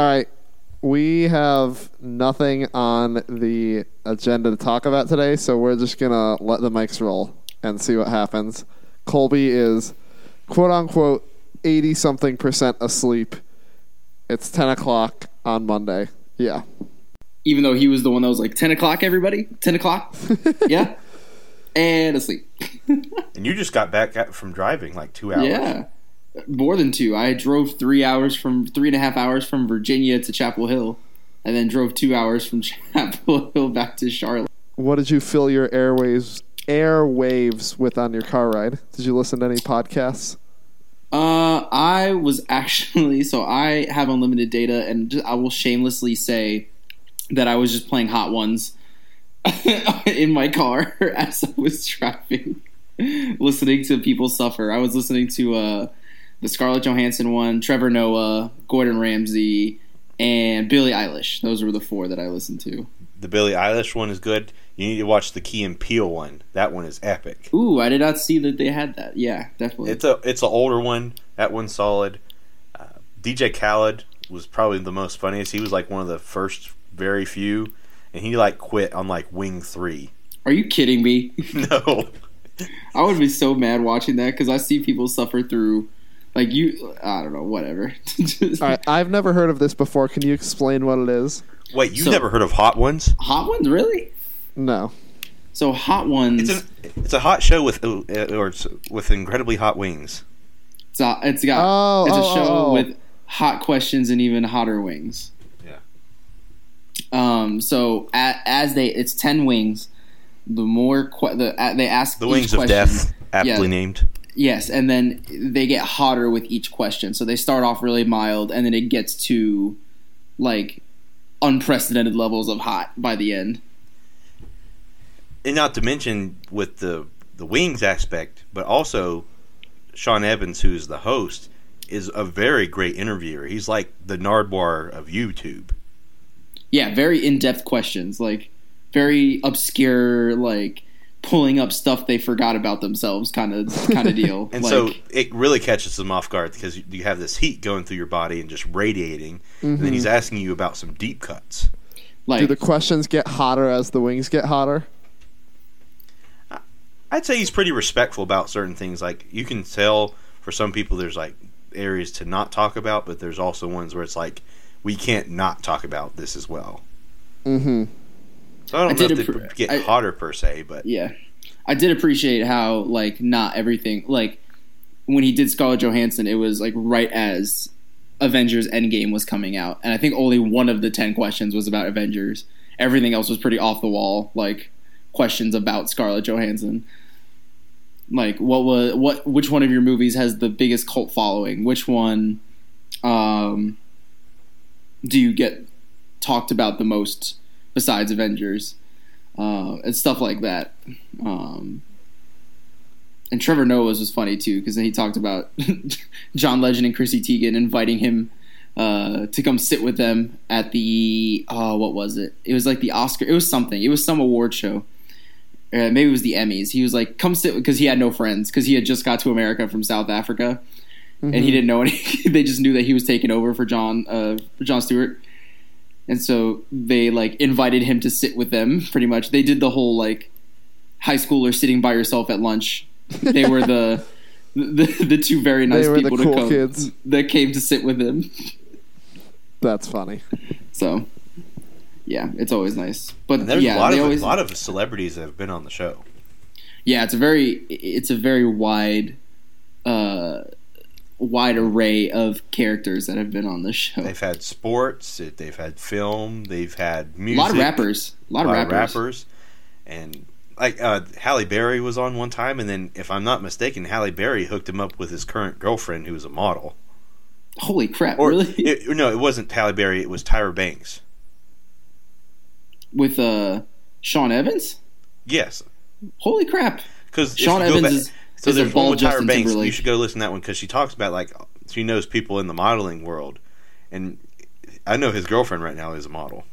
All right. We have nothing on the agenda to talk about today, so we're just going to let the mics roll and see what happens. Colby is quote unquote 80 something percent asleep. It's 10 o'clock on Monday. Yeah. Even though he was the one that was like, 10 o'clock, everybody? 10 o'clock? yeah? And asleep. And you just got back from driving like two hours. Yeah. More than two. I drove three hours from, three and a half hours from Virginia to Chapel Hill, and then drove two hours from Chapel Hill back to Charlotte. What did you fill your airwaves airwaves with on your car ride? Did you listen to any podcasts? Uh, I was actually so I have unlimited data, and just, I will shamelessly say that I was just playing Hot Ones in my car as I was driving, listening to people suffer. I was listening to uh, the Scarlett Johansson one, Trevor Noah, Gordon Ramsay, and Billie Eilish. Those were the four that I listened to. The Billie Eilish one is good. You need to watch the Key and Peele one. That one is epic. Ooh, I did not see that they had that. Yeah, definitely. It's a it's an older one. That one's solid. Uh, DJ Khaled was probably the most funniest. He was like one of the first very few, and he like quit on like wing three. Are you kidding me? No, I would be so mad watching that because I see people suffer through, like you. I don't know, whatever. All right, I've never heard of this before. Can you explain what it is? wait, you So- never heard of Hot Ones? Hot ones, really? No. So hot ones. It's a it's a hot show with uh, or it's with incredibly hot wings. It's, a, it's got. Oh, it's a oh, show oh, oh. with hot questions and even hotter wings. Yeah. Um. So a, as they, it's ten wings. The more que- the a, they ask The each Wings of question- Death, aptly Yeah. named. Yes, and then they get hotter with each question. So they start off really mild, and then it gets to like unprecedented levels of hot by the end. and not to mention with the the wings aspect, but also Sean Evans, who is the host, is a very great interviewer. He's like the Nardwuar of YouTube. Yeah, very in depth questions, like very obscure, like pulling up stuff they forgot about themselves, kind of kind of deal. And like, so it really catches them off guard because you, you have this heat going through your body and just radiating, and then he's asking you about some deep cuts. like Do the questions get hotter as the wings get hotter? I'd say he's pretty respectful about certain things. Like you can tell for some people, there's like areas to not talk about, but there's also ones where it's like we can't not talk about this as well. Mm-hmm. So I don't I know did if appre- get I- hotter per se, but yeah, I did appreciate how like not everything like when he did Scarlett Johansson, it was like right as Avengers Endgame was coming out, and I think only one of the ten questions was about Avengers. Everything else was pretty off the wall, like questions about Scarlett Johansson. Like what was what? Which one of your movies has the biggest cult following? Which one um, do you get talked about the most besides Avengers? Uh, and stuff like that. Um, and Trevor Noah's was funny too because then he talked about John Legend and Chrissy Teigen inviting him uh, to come sit with them at the oh what was it? It was like the Oscar. It was something. It was some award show. Uh, maybe it was the Emmys. He was like, "Come sit," because he had no friends because he had just got to America from South Africa, and he didn't know any. they just knew that he was taking over for John uh, for Jon Stewart, and so they like invited him to sit with them. Pretty much, they did the whole like high schooler sitting by yourself at lunch. They were the the, the two very nice were the people cool to come kids. that came to sit with him. That's funny. So, yeah, it's always nice. But and there's yeah, a lot they of always a lot of celebrities that have been on the show. yeah, it's a very it's a very wide uh wide array of characters that have been on the show. They've had sports, they've had film, they've had music. a lot of rappers, a lot, a lot of rappers. and like uh, Halle Berry was on one time, and then if I'm not mistaken, Halle Berry hooked him up with his current girlfriend, who was a model. Holy crap! Or really? it, no, it wasn't Halle Berry; it was Tyra Banks. With uh Sean Evans? Yes, Holy crap! because Sean Evans is so there's one with Tyra Banks. You should go listen to that one because she talks about like she knows people in the modeling world, and I know his girlfriend right now is a model.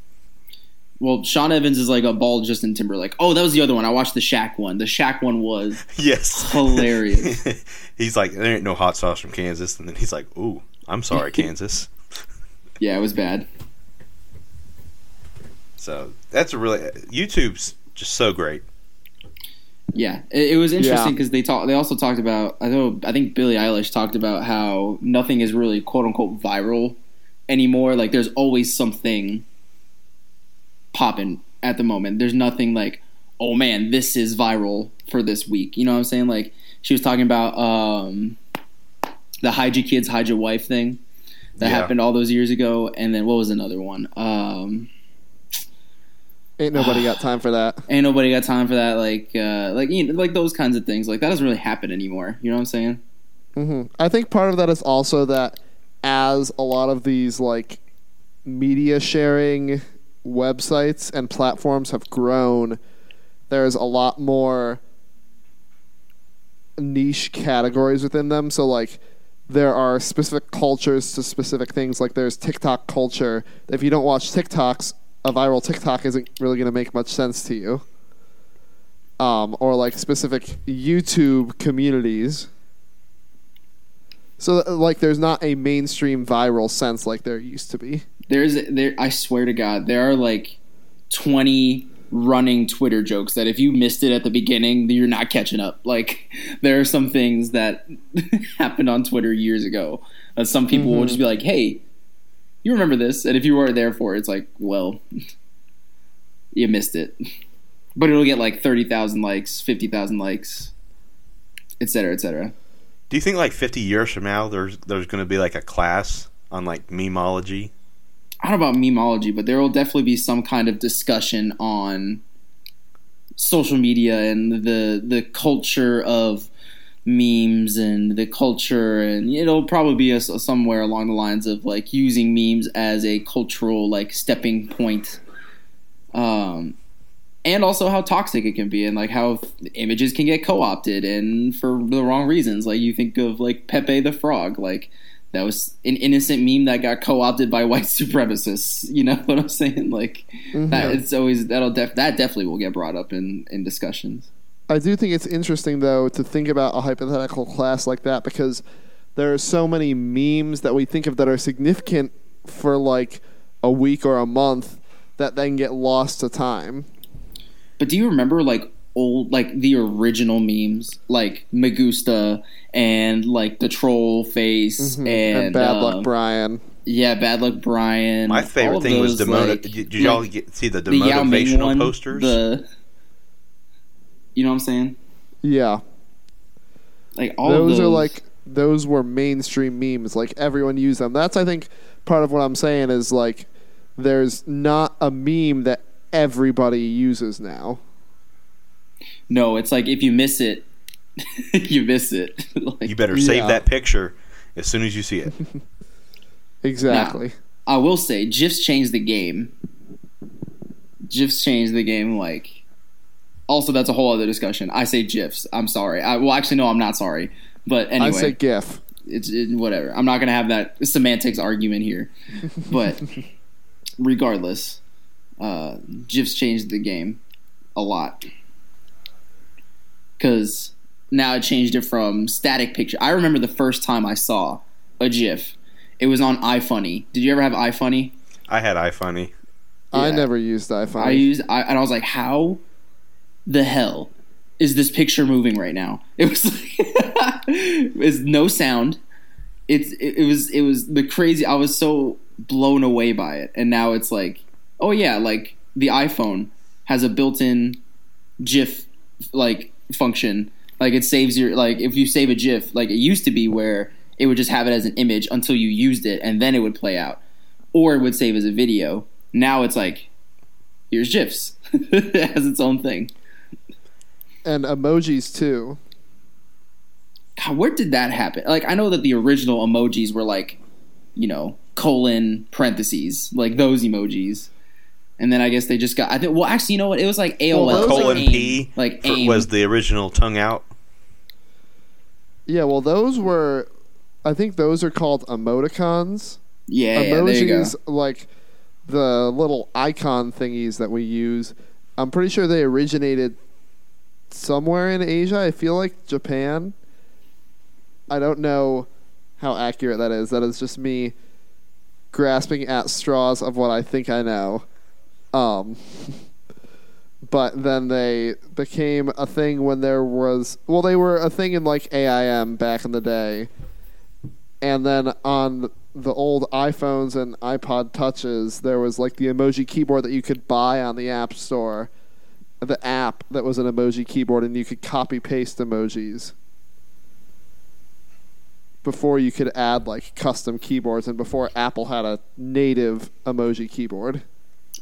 Well, Sean Evans is like a bald Justin Timberlake. Oh, that was the other one. I watched the Shaq one. The Shaq one was Yes, hilarious. he's like, there ain't no hot sauce from Kansas, and then he's like, ooh, I'm sorry, Kansas. Yeah, it was bad. So that's a really YouTube's just so great. Yeah, it, it was interesting Yeah. because they talk. They also talked about. I know. I think Billie Eilish talked about how nothing is really quote unquote viral anymore. Like there's always something popping at the moment. There's nothing like, oh man, this is viral for this week. You know what I'm saying? Like she was talking about um, the hide your kids, hide your wife thing that Yeah. happened all those years ago. And then what was another one? Um, Ain't nobody got time for that. ain't nobody got time for that. Like, uh, like you know, like those kinds of things. Like that doesn't really happen anymore. You know what I'm saying? hmm I think part of that is also that as a lot of these like media sharing websites and platforms have grown, there's a lot more niche categories within them. So like there are specific cultures to specific things. Like there's TikTok culture. If you don't watch TikToks, a viral TikTok isn't really going to make much sense to you. Um, or like specific YouTube communities. So like there's not a mainstream viral sense like there used to be. There's there. I swear to God, there are like 20 running Twitter jokes that if you missed it at the beginning, you're not catching up. Like there are some things that happened on Twitter years ago that some people will just be like, "Hey, you remember this?" And if you weren't there for it, it's like, well, you missed it. But it'll get like 30,000 likes, 50,000 likes, etc., cetera, et cetera. Do you think like 50 years from now there's there's going to be like a class on like memology? I don't know about memology, but there will definitely be some kind of discussion on social media and the the culture of memes and the culture and it'll probably be a, somewhere along the lines of like using memes as a cultural like stepping point. Um and also how toxic it can be and like how images can get co-opted and for the wrong reasons. Like you think of like pepe the frog like that was an innocent meme that got co-opted by white supremacists. You know what i'm saying? Like that it's always that'll def- that definitely will get brought up in in discussions I do think it's interesting though to think about a hypothetical class like that because there are so many memes that we think of that are significant for like a week or a month that then get lost to time. But do you remember like old like the original memes like Me Gusta and like the troll face and, Mm-hmm. And, Bad um, Luck Brian. Yeah, Bad Luck Brian. My favorite of thing was those, demotiv- like- did, did y'all like, get, see the, the demotivational one, posters? The you know what I'm saying? Yeah. Like all those, of those are like those were mainstream memes. Like everyone used them. That's I think part of what I'm saying is like there's not a meme that everybody uses now. no. It's like if you miss it, you miss it. like, you better save Yeah. that picture as soon as you see it. Exactly. I will say, GIFs changed the game. GIFs changed the game. Like, also that's a whole other discussion. I say GIFs. I'm sorry. I well, actually, no, I'm not sorry. But anyway, I say GIF. it's it, whatever. I'm not gonna have that semantics argument here. But regardless, uh, GIFs changed the game a lot because now it changed it from static picture. I remember the first time I saw a GIF. It was on iFunny. Did you ever have iFunny? I had iFunny. I never used iPhone. I used, I, and I was like, how the hell is this picture moving right now? It was like, no sound. It's, it, it was, it was the crazy. I was so blown away by it, and now it's like, oh yeah, like the iPhone has a built-in GIF like function. Like it saves your like if you save a GIF, like it used to be where it would just have it as an image until you used it, and then it would play out, or it would save as a video. Now it's like here's GIFs. it has its own thing. And emojis too. God, where did that happen? Like, I know that the original emojis were like, you know, colon parentheses, like those emojis. And then I guess they just got. I think. Well, actually, you know what? It was like AOL. Well, it was like Colon P like for- was the original tongue out. Yeah, well, those were. I think those are called emoticons. yeah, yeah, there you go. Emojis, like the little icon thingies that we use. I'm pretty sure they originated somewhere in Asia. I feel like Japan. I don't know how accurate that is. That is just me grasping at straws of what I think I know. Um, but then they became a thing when there was well, they were a thing in like AIM back in the day, and then on the old iPhones and iPod touches, there was like the emoji keyboard that you could buy on the App Store, the app that was an emoji keyboard, and you could copy paste emojis before you could add like custom keyboards and before Apple had a native emoji keyboard.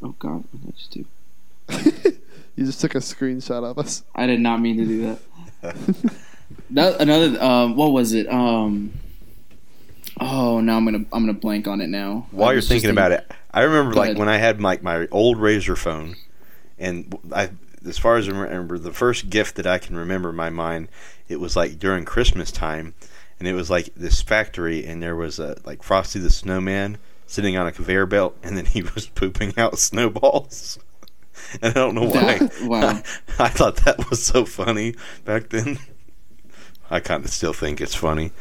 Oh God, what did I just do? You just took a screenshot of us. I did not mean to do that. that another. Um, what was it? Um, oh, now I'm gonna I'm gonna blank on it now. While I you're was just thinking about it, I remember like ahead. when I had like my old Razr phone, and I, as far as I remember, the first GIF that I can remember in my mind, it was like during Christmas time, and it was like this factory, and there was a like Frosty the Snowman sitting on a conveyor belt, and then he was pooping out snowballs. And I don't know why. Wow. I thought that was so funny back then. I kind of still think it's funny.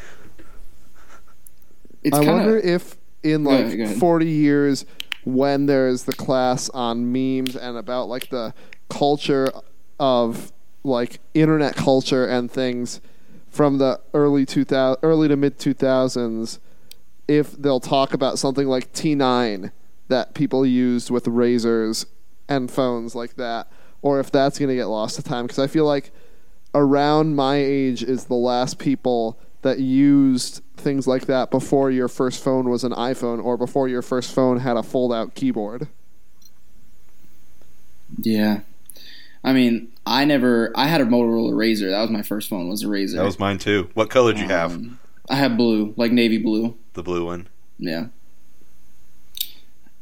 It's I kind wonder if in Go like ahead, go ahead. 40 years when there's the class on memes and about like the culture of like internet culture and things from the early 2000 early to mid 2000s if they'll talk about something like T9 that people used with razors and phones like that or if that's going to get lost to time because I feel like around my age is the last people that used things like that before your first phone was an iPhone or before your first phone had a fold out keyboard. yeah. I mean, I never. I had a Motorola Razr. That was my first phone. Was a Razr. That was mine too. What color did you have? Um, I had blue, like navy blue. The blue one. Yeah.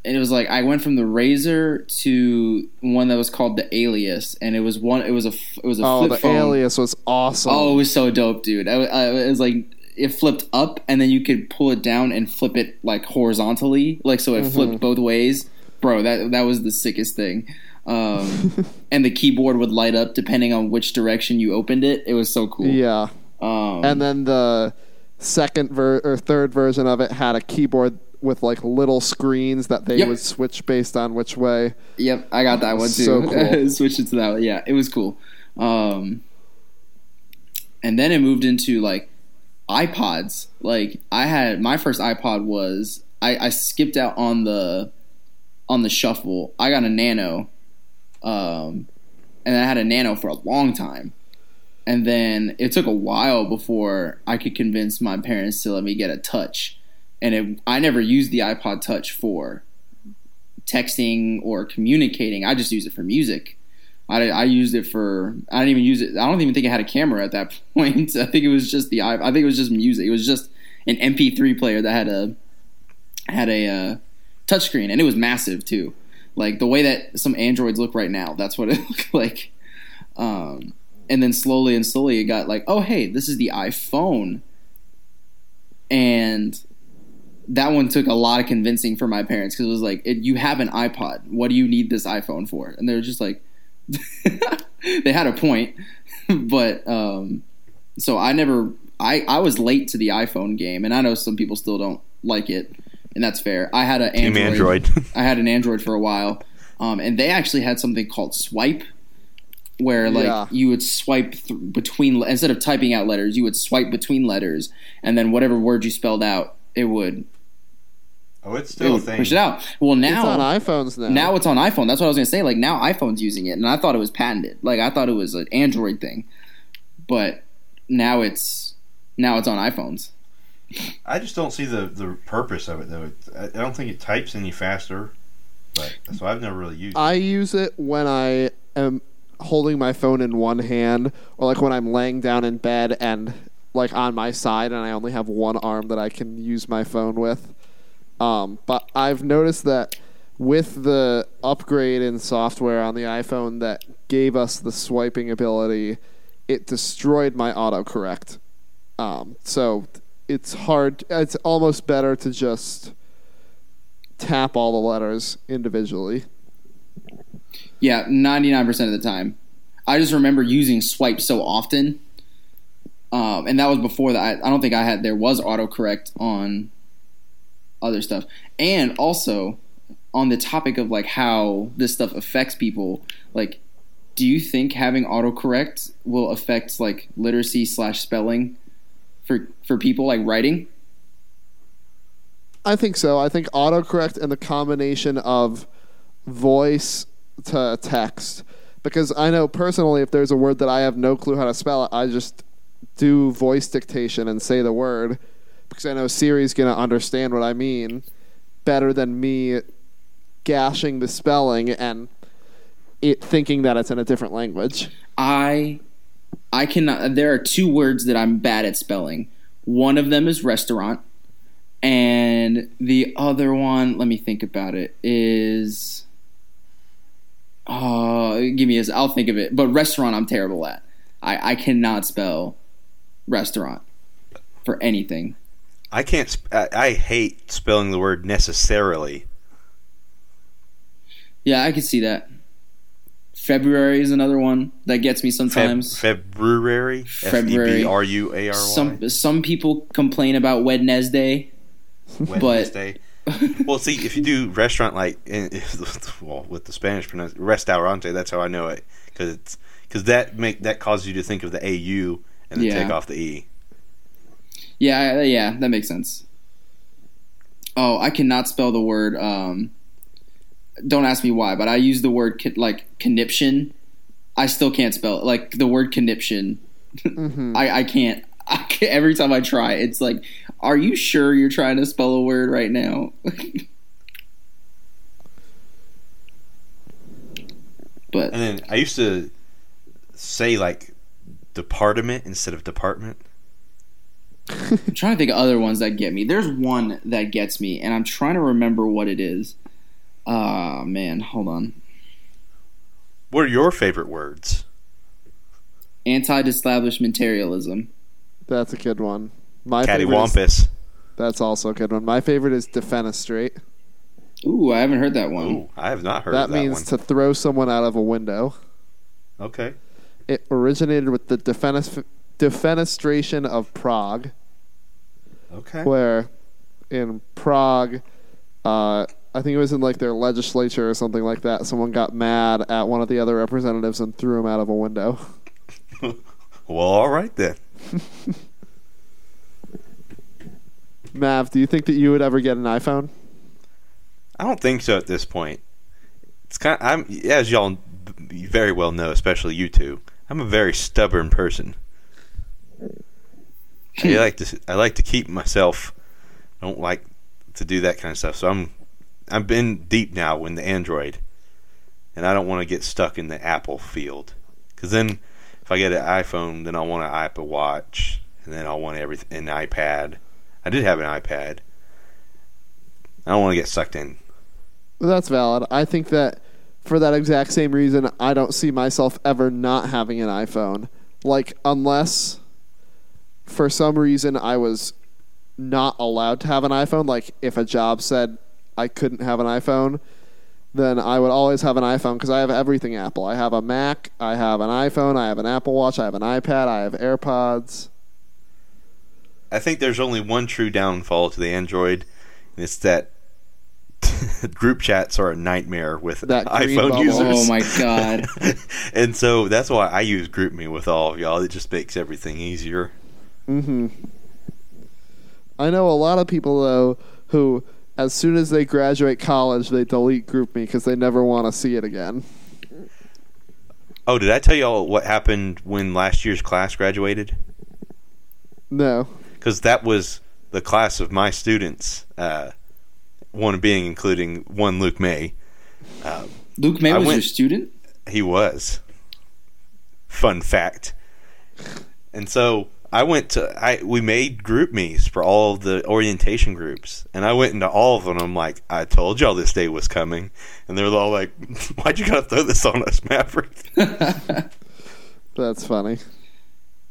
And it was like I went from the Razr to one that was called the Alias, and it was one. It was a. It was a Oh, flip the phone. alias was awesome. Oh, it was so dope, dude. I, I, it was like it flipped up, and then you could pull it down and flip it like horizontally, like so it Mm-hmm. flipped both ways. Bro, that that was the sickest thing. Um, and the keyboard would light up depending on which direction you opened it. It was so cool. yeah. Um, And then the second ver- or third version of it had a keyboard with like little screens that they Yep. would switch based on which way. Yep, I got that one too. So cool. Switched it to that one. Yeah, it was cool. Um, and then it moved into like iPods. Like I had my first iPod was I, I skipped out on the on the shuffle. I got a Nano, um, and I had a Nano for a long time. And then it took a while before I could convince my parents to let me get a touch. And it, I never used the iPod Touch for texting or communicating. I just used it for music. I, I used it for. I didn't even use it. I don't even think it had a camera at that point. I think it was just the. i- I think it was just music. It was just an MP3 player that had a had a uh, touchscreen, and it was massive too. Like the way that some Androids look right now. That's what it looked like. Um, and then slowly and slowly, it got like, oh hey, this is the iPhone, and that one took a lot of convincing for my parents because it was like, it, you have an iPod. What do you need this iPhone for? And they were just like, they had a point, but um, so I never, I I was late to the iPhone game, and I know some people still don't like it, and that's fair. I had an Team Android. Android. I had an Android for a while, um, and they actually had something called Swype, where like Yeah. you would swipe th- between instead of typing out letters, you would swipe between letters, and then whatever word you spelled out, it would oh, it's it still a would thing. push it out. Well, It's on now iPhones now. now it's on iPhone. That's what I was gonna say. Like now iPhone's using it, and I thought it was patented. Like I thought it was an Android thing, but now it's now it's on iPhones. I just don't see the, the purpose of it though. It, I don't think it types any faster, but so I've never really used. it. I use it when I am holding my phone in one hand, or like when I'm laying down in bed and like on my side, and I only have one arm that I can use my phone with. Um, but I've noticed that with the upgrade in software on the iPhone that gave us the swiping ability, it destroyed my autocorrect. Um, so it's hard. It's almost better to just tap all the letters individually. Yeah, ninety nine percent of the time. I just remember using swipe so often, um, and that was before that. I, I don't think I had there was autocorrect on other stuff. And also on the topic of like how this stuff affects people, like do you think having autocorrect will affect like literacy slash spelling for for people like writing? I think so. I think autocorrect and the combination of voice to text. Because I know personally, if there's a word that I have no clue how to spell it, I just do voice dictation and say the word. Because I know Siri's going to understand what I mean better than me gashing the spelling and it thinking that it's in a different language. I I cannot there are two words that I'm bad at spelling. One of them is restaurant and the other one, let me think about it, is oh, give me a I'll think of it. But restaurant I'm terrible at. I I cannot spell restaurant for anything. I can't. Sp- I, I hate spelling the word necessarily. Yeah, I can see that. February is another one that gets me sometimes. Feb- February. F E B R U A R Y. Some some people complain about Wednesday. Wednesday. well, see, if you do restaurant like well with the Spanish pronunciation restaurante, that's how I know it because it's because that make that causes you to think of the au and then Yeah. take off the e. Yeah, yeah, that makes sense. Oh, I cannot spell the word. Um, don't ask me why, but I use the word co- like conniption. I still can't spell it. Like the word conniption, hmm I, I can't. I can't. Every time I try, it's like, are you sure you're trying to spell a word right now? but And then I used to say like department instead of department. I'm trying to think of other ones that get me. There's one that gets me, and I'm trying to remember what it is. Ah, man, hold on. What are your favorite words? Anti-disestablishmentarianism. That's a good one. My favorite is, Cattywampus. that's also a good one. My favorite is defenestrate. Ooh, I haven't heard that one. Ooh, I have not heard That of that means one. to throw someone out of a window. okay. It originated with the defenest- defenestration of Prague, Okay. where in Prague, uh, I think it was in like their legislature or something like that. Someone got mad at one of the other representatives and threw him out of a window. Well, all right then. Mav, do you think that you would ever get an iPhone? I don't think so at this point. It's kind. Of, I'm as y'all very well know, especially you two. I'm a very stubborn person. I hmm. like to. I like to keep myself. I don't like to do that kind of stuff. So I'm. I've been deep now in the Android, and I don't want to get stuck in the Apple field. Because then, if I get an iPhone, then I want an Apple Watch, and then I want everything an iPad. I did have an iPad. I don't want to get sucked in. That's valid. I think that for that exact same reason, I don't see myself ever not having an iPhone. Like, unless for some reason I was not allowed to have an iPhone, like if a job said I couldn't have an iPhone, then I would always have an iPhone because I have everything Apple. I have a Mac, I have an iPhone, I have an Apple Watch, I have an iPad, I have AirPods. I think there's only one true downfall to the Android, and it's that group chats are a nightmare with That iPhone bubble. users. Oh my god. and so that's why I use GroupMe with all of y'all. It just makes everything easier. hmm I know a lot of people though who, as soon as they graduate college, they delete GroupMe because they never want to see it again. Oh, did I tell y'all what happened when last year's class graduated? No. Because that was the class of my students. Uh, one being including one Luke May. Uh, Luke May I was went- your student? He was. Fun fact. And so I went to I we made GroupMe's for all of the orientation groups, and I went into all of them. I'm like, I told y'all this day was coming, and they were all like, "Why'd you gotta throw this on us, Maverick?" That's funny.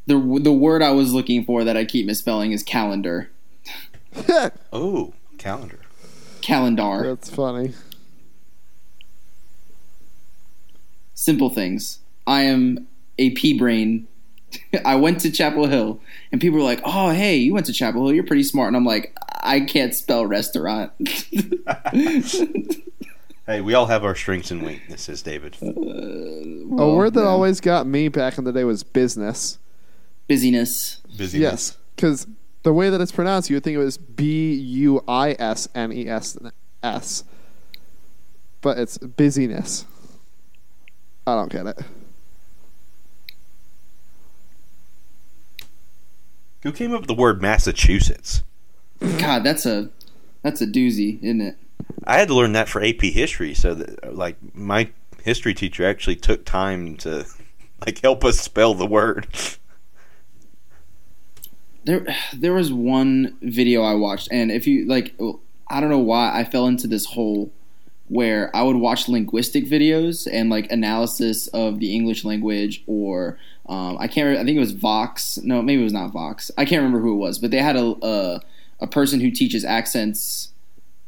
The the word I was looking for that I keep misspelling is calendar. Oh, calendar. Calendar. That's funny. Simple things. I am a pea brain I went to Chapel Hill, and people were like, "Oh, hey, you went to Chapel Hill. You're pretty smart." And I'm like, "I can't spell restaurant." Hey, we all have our strengths and weaknesses, David. Uh, oh, a word that yeah. always got me back in the day was business. busyness. Busyness. Yes, because the way that it's pronounced, you would think it was B U I S N E S S, but it's busyness. I don't get it. Who came up with the word Massachusetts? God, that's a that's a doozy, isn't it? I had to learn that for AP history. So, that, like, my history teacher actually took time to like help us spell the word. There, there was one video I watched, and if you like, I don't know why I fell into this hole where I would watch linguistic videos and like analysis of the English language, or um, I can't. Remember, I think it was Vox. No, maybe it was not Vox. I can't remember who it was, but they had a a, a person who teaches accents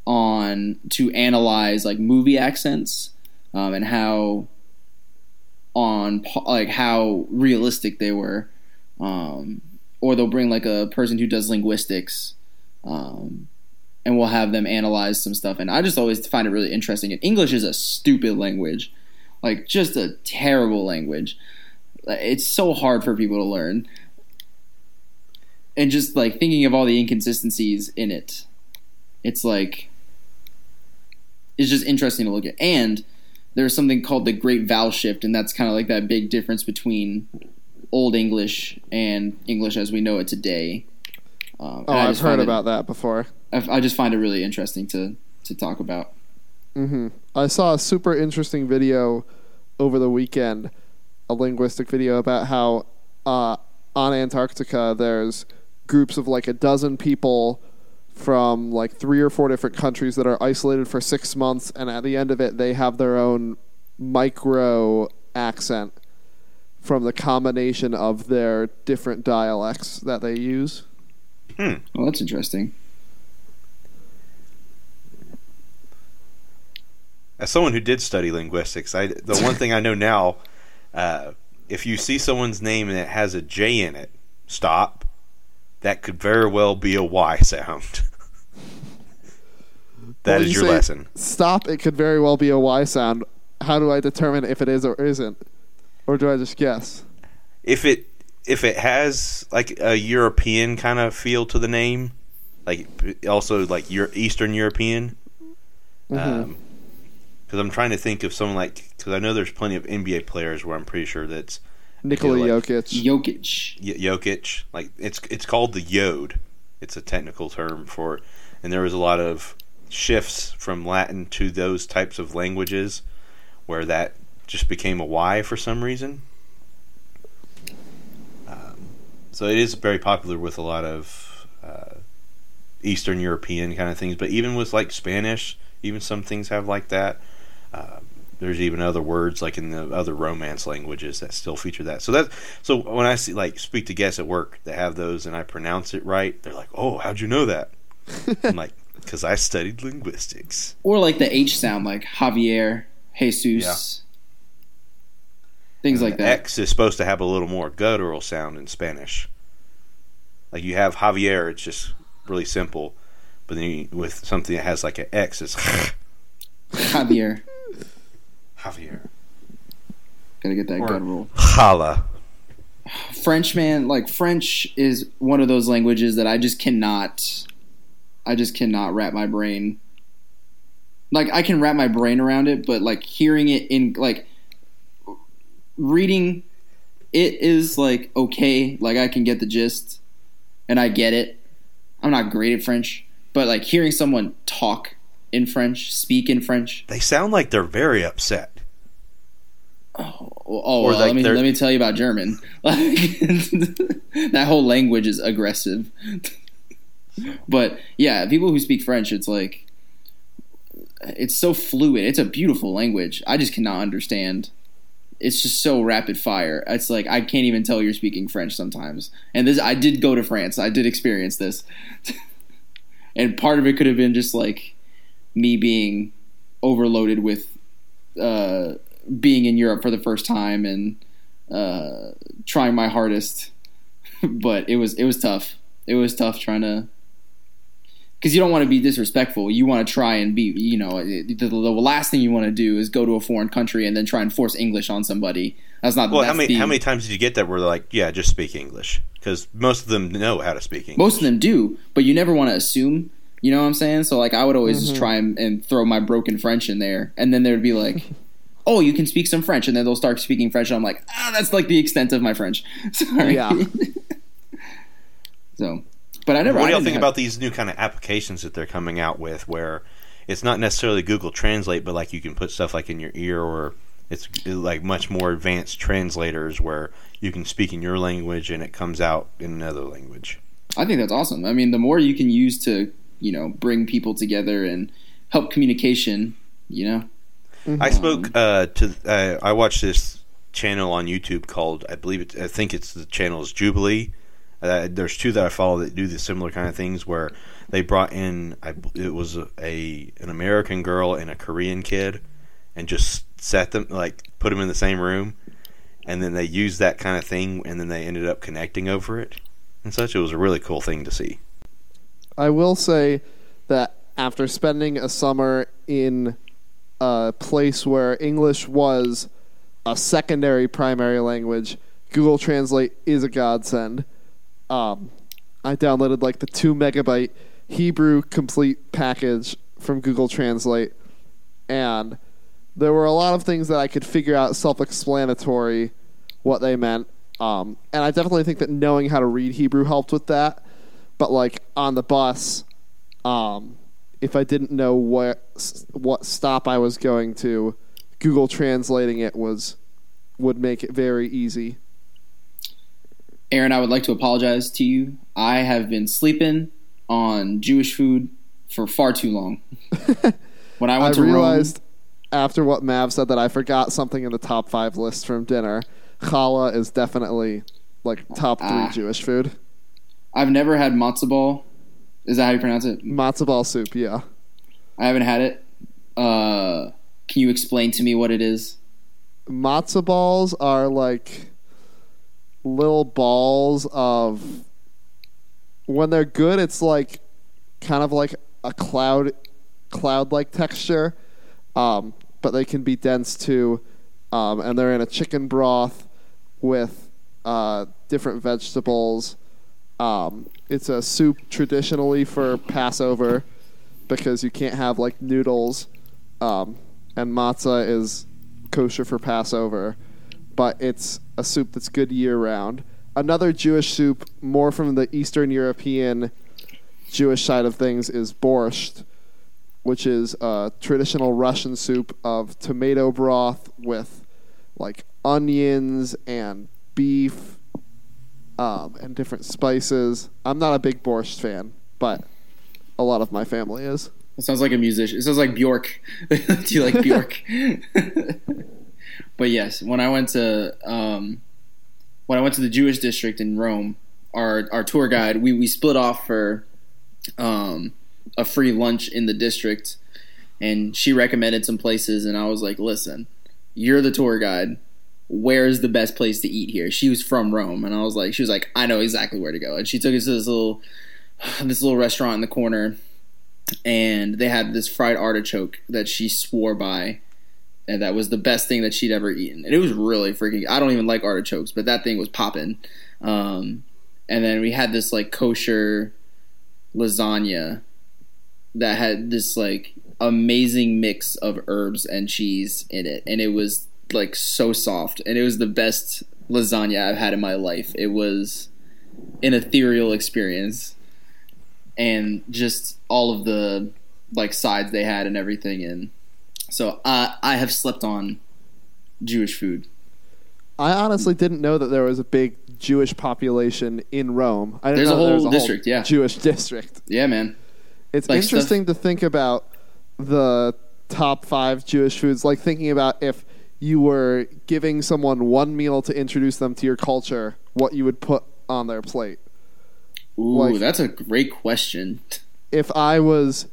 on to analyze like movie accents um, and how on like how realistic they were. Um, or they'll bring like a person who does linguistics, um, and we'll have them analyze some stuff. And I just always find it really interesting. And English is a stupid language, like just a terrible language. It's so hard for people to learn, and just like thinking of all the inconsistencies in it, it's like it's just interesting to look at. And there's something called the Great Vowel Shift, and that's kind of like that big difference between Old English and English as we know it today. Um, Oh, I've heard it- about that before. I, I just find it really interesting to to talk about. hmm I saw a super interesting video over the weekend, a linguistic video about how uh, on Antarctica there's groups of like a dozen people from like three or four different countries that are isolated for six months, and at the end of it, they have their own micro accent from the combination of their different dialects that they use. Hmm. Well, that's interesting. As someone who did study linguistics, I the one thing I know now, uh, if you see someone's name and it has a J in it, stop. That could very well be a Y sound. That is you your lesson. Stop. It could very well be a Y sound. How do I determine if it is or isn't? Or do I just guess? If it if it has like a European kind of feel to the name, like also like your Eastern European, Mm-hmm. Because I'm trying to think of someone like because I know there's plenty of NBA players where I'm pretty sure that's Nikola like- Jokic. Jokic. Y- Jokic. Like it's it's called the Yod. It's a technical term for, and there was a lot of shifts from Latin to those types of languages, where that just became a Y for some reason. Um, so it is very popular with a lot of uh, Eastern European kind of things, but even with like Spanish, even some things have like that. Um, there's even other words like in the other Romance languages that still feature that. So that so when I see like speak to guests at work that have those and I pronounce it right, they're like, "Oh, how'd you know that?" I'm like, "Because I studied linguistics." Or like the H sound, like Javier, Jesus. Things like that. X is supposed to have a little more guttural sound in Spanish. Like you have Javier, it's just really simple, but then you, with something that has like an X, it's Javier. Javier. Gotta get that Or- gut roll. Chala. French, man, like French is one of those languages that I just cannot, I just cannot wrap my brain. Like I can wrap my brain around it, but like hearing it in like reading it is like okay, like I can get the gist and I get it. I'm not great at French, but like hearing someone talk in French, speak in French. They sound like they're very upset. Oh, Or well, like let me let me tell you about German. Like that whole language is aggressive. but yeah, people who speak French, it's like it's so fluid. It's a beautiful language. I just cannot understand. It's just so rapid fire. It's like I can't even tell you're speaking French sometimes. And this, I did go to France. I did experience this, and part of it could have been just like me being overloaded with uh, being in Europe for the first time and uh, trying my hardest, but it was it was tough. It was tough trying to because you don't want to be disrespectful. You want to try and be, you know, the, the, the last thing you want to do is go to a foreign country and then try and force English on somebody. That's not. Well, that's how many the, how many times did you get that where they're like, yeah, just speak English? Because most of them know how to speak English. Most of them do, but you never want to assume. You know what I'm saying? So like, I would always Mm-hmm. just try and, and throw my broken French in there, and then there'd be like. Oh, you can speak some French, and then they'll start speaking French. And I'm like, ah, that's like the extent of my French. Sorry. Yeah. so, but I never. What I do y'all think have- about these new kind of applications that they're coming out with, where it's not necessarily Google Translate, but like you can put stuff like in your ear, or it's like much more advanced translators where you can speak in your language and it comes out in another language. I think that's awesome. I mean, the more you can use to, you know, bring people together and help communication, you know. I spoke uh, to. Uh, I watched this channel on YouTube called. I believe it. I think it's the channel is Jubilee. Uh, there's two that I follow that do the similar kind of things where they brought in. I, it was a, an American girl and a Korean kid, and just set them like put them in the same room, and then they used that kind of thing, and then they ended up connecting over it and such. It was a really cool thing to see. I will say that after spending a summer in a place where English was a secondary primary language, Google Translate is a godsend. Um, I downloaded like the two megabyte Hebrew complete package from Google Translate, and there were a lot of things that I could figure out self explanatory what they meant. Um, and I definitely think that knowing how to read Hebrew helped with that. But like on the bus, um, if I didn't know what what stop I was going to, Google translating it was would make it very easy. Aaron, I would like to apologize to you. I have been sleeping on Jewish food for far too long. when I I went to Rome. I realized after what Mav said that I forgot something in the top five list from dinner. Challah is definitely like top three Ah. Jewish food. I've never had matzo ball. Is that how you pronounce it? Matzo ball soup, yeah. I haven't had it. Uh, can you explain to me what it is? matzo balls are like little balls of when they're good it's like kind of like a cloud cloud like texture um, but they can be dense too um, and they're in a chicken broth with uh, different vegetables um, it's a soup traditionally for passover because you can't have like noodles um, and matzah is kosher for Passover, but it's a soup that's good year round. Another Jewish soup, more from the Eastern European Jewish side of things, is borscht, which is a traditional Russian soup of tomato broth with like onions and beef um, and different spices. I'm not a big borscht fan, but a lot of my family is. It sounds like a musician. It sounds like Bjork. Do you like Bjork? but yes, when I went to um, when I went to the Jewish district in Rome, our our tour guide we we split off for um, a free lunch in the district, and she recommended some places, and I was like, "Listen, you're the tour guide. Where's the best place to eat here?" She was from Rome, and I was like, "She was like, I know exactly where to go," and she took us to this little this little restaurant in the corner and they had this fried artichoke that she swore by and that was the best thing that she'd ever eaten. And it was really freaking i don't even like artichokes but that thing was popping um, and then we had this like kosher lasagna that had this like amazing mix of herbs and cheese in it. And it was like so soft and it was the best lasagna i've had in my life it was an ethereal experience and just all of the like sides they had and everything and so uh, i have slept on jewish food I honestly didn't know that there was a big Jewish population in Rome. I didn't There's a know there whole was district, yeah. Jewish district. yeah man It's Like interesting to think about the top five Jewish foods. Like thinking about if you were giving someone one meal to introduce them to your culture, what you would put on their plate. ooh Like- that's a great question If I was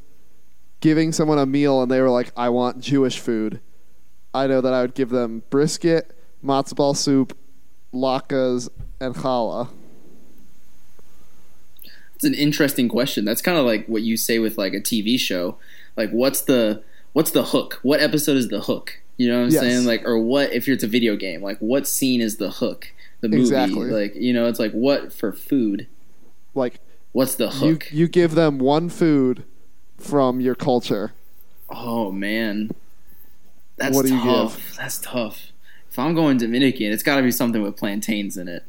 giving someone a meal and they were like, "I want Jewish food," I know that I would give them brisket, matzo ball soup, latkes, and challah? It's an interesting question. That's kind of like what you say with like a TV show. Like, what's the what's the hook? What episode is the hook? You know what I'm Yes. saying? Like, or what if it's a video game? Like, what scene is the hook? The movie. Exactly. Like, you know, it's like what for food? Like What's the hook? you give them one food from your culture. oh man, that's What do you tough. That's tough. If I'm going Dominican, it's got to be something with plantains in it.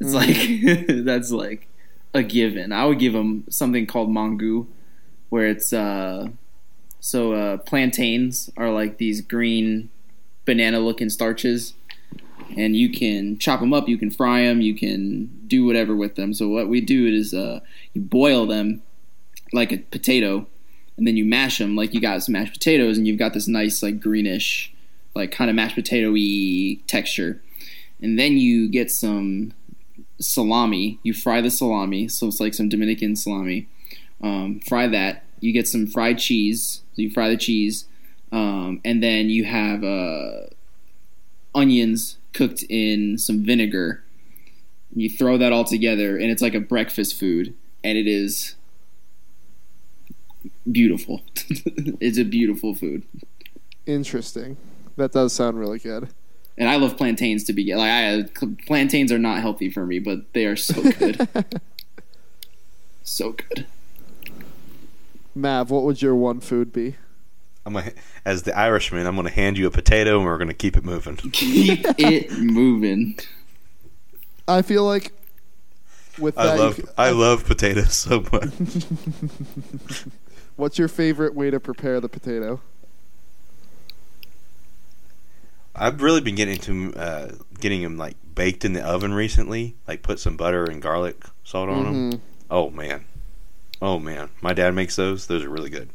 It's Mm-hmm. like that's like a given. I would give them something called mangu, where it's uh, so uh, plantains are like these green banana-looking starches, and you can chop them up, you can fry them, you can do whatever with them. So what we do is uh, you boil them like a potato, and then you mash them like you got some mashed potatoes, and you've got this nice like greenish, like kind of mashed potato-y texture. And then you get some salami. You fry the salami, so it's like some Dominican salami. Um, fry that. You get some fried cheese. So you fry the cheese, um, and then you have uh, onions cooked in some vinegar. You throw that all together, and it's like a breakfast food, and it is beautiful. it's a beautiful food, Interesting. That does sound really good. and I love plantains to begin. Like I, plantains are not healthy for me, but they are so good, so good. Mav, what would your one food be? I'm gonna, as the Irishman, I'm going to hand you a potato and we're going to keep it moving. Keep it moving. I feel like with that, I you love c- I love potatoes so much. what's your favorite way to prepare the potato? I've really been getting into uh, getting them like baked in the oven recently. Like put some butter and garlic salt on them. Mhm. Oh man, oh man, my dad makes those. Those are really good.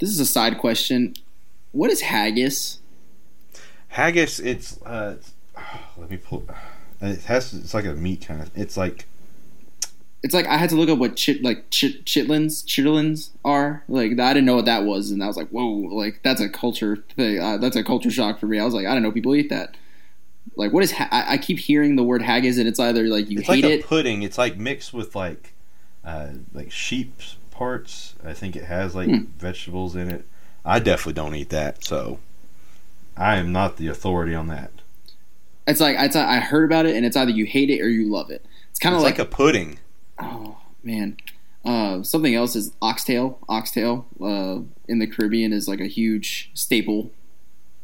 This is a side question. What is haggis? Haggis, it's uh, let me pull. It has it's like a meat kind of. It's like It's like I had to look up what chit like chit, chitlins chitlins are. Like I didn't know what that was, and I was like, whoa, like that's a culture thing. Uh, that's a culture shock for me. I was like, I don't know people eat that. Like what is? Ha- I, I keep hearing the word haggis, and it's either like you it's hate like a it. pudding. It's like mixed with like uh, like sheep's parts. I think it has like Hmm. vegetables in it. I definitely don't eat that, so I am not the authority on that. It's like it's, I heard about it, and it's either you hate it or you love it. It's kind of like, like, a pudding. oh man. Uh, something else is oxtail. Oxtail uh, in the Caribbean is like a huge staple.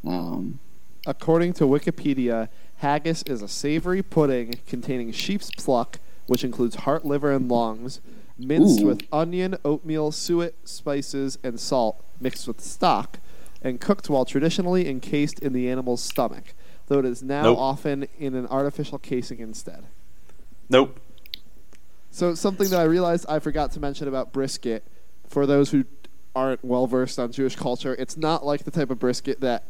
Um, According to Wikipedia, haggis is a savory pudding containing sheep's pluck, which includes heart, liver, and lungs, minced Ooh. with onion, oatmeal, suet, spices, and salt, mixed with stock, and cooked while traditionally encased in the animal's stomach, though it is now Nope. often in an artificial casing instead. Nope. So something that I realized I forgot to mention about brisket, for those who aren't well versed on Jewish culture, it's not like the type of brisket that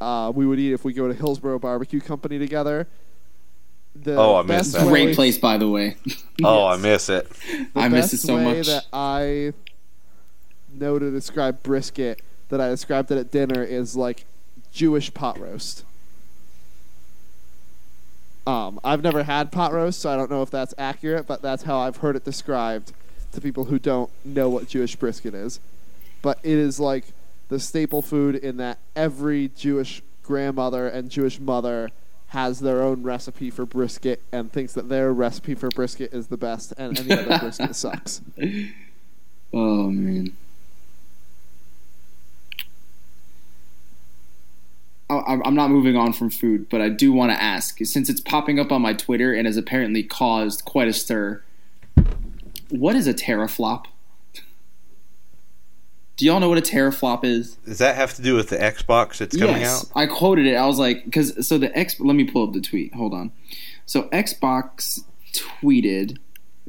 uh, we would eat if we go to Hillsborough Barbecue Company together. The Oh, I miss best that. way- great place, by the way. Oh, I miss it. The I miss best it so way much. that I know to describe brisket that I described it at dinner is like Jewish pot roast. Um, I've never had pot roast, so I don't know if that's accurate, but that's how I've heard it described to people who don't know what Jewish brisket is. But it is like the staple food in that every Jewish grandmother and Jewish mother has their own recipe for brisket and thinks that their recipe for brisket is the best and any other brisket sucks. Oh man. I- I'm I'm not moving on from food, but I do want to ask, since it's popping up on my Twitter and has apparently caused quite a stir. What is a teraflop? Do y'all know what a teraflop is? Does that have to do with the Xbox that's coming out? I quoted it. I was like, because so the X. Let me pull up the tweet. Hold on. So Xbox tweeted,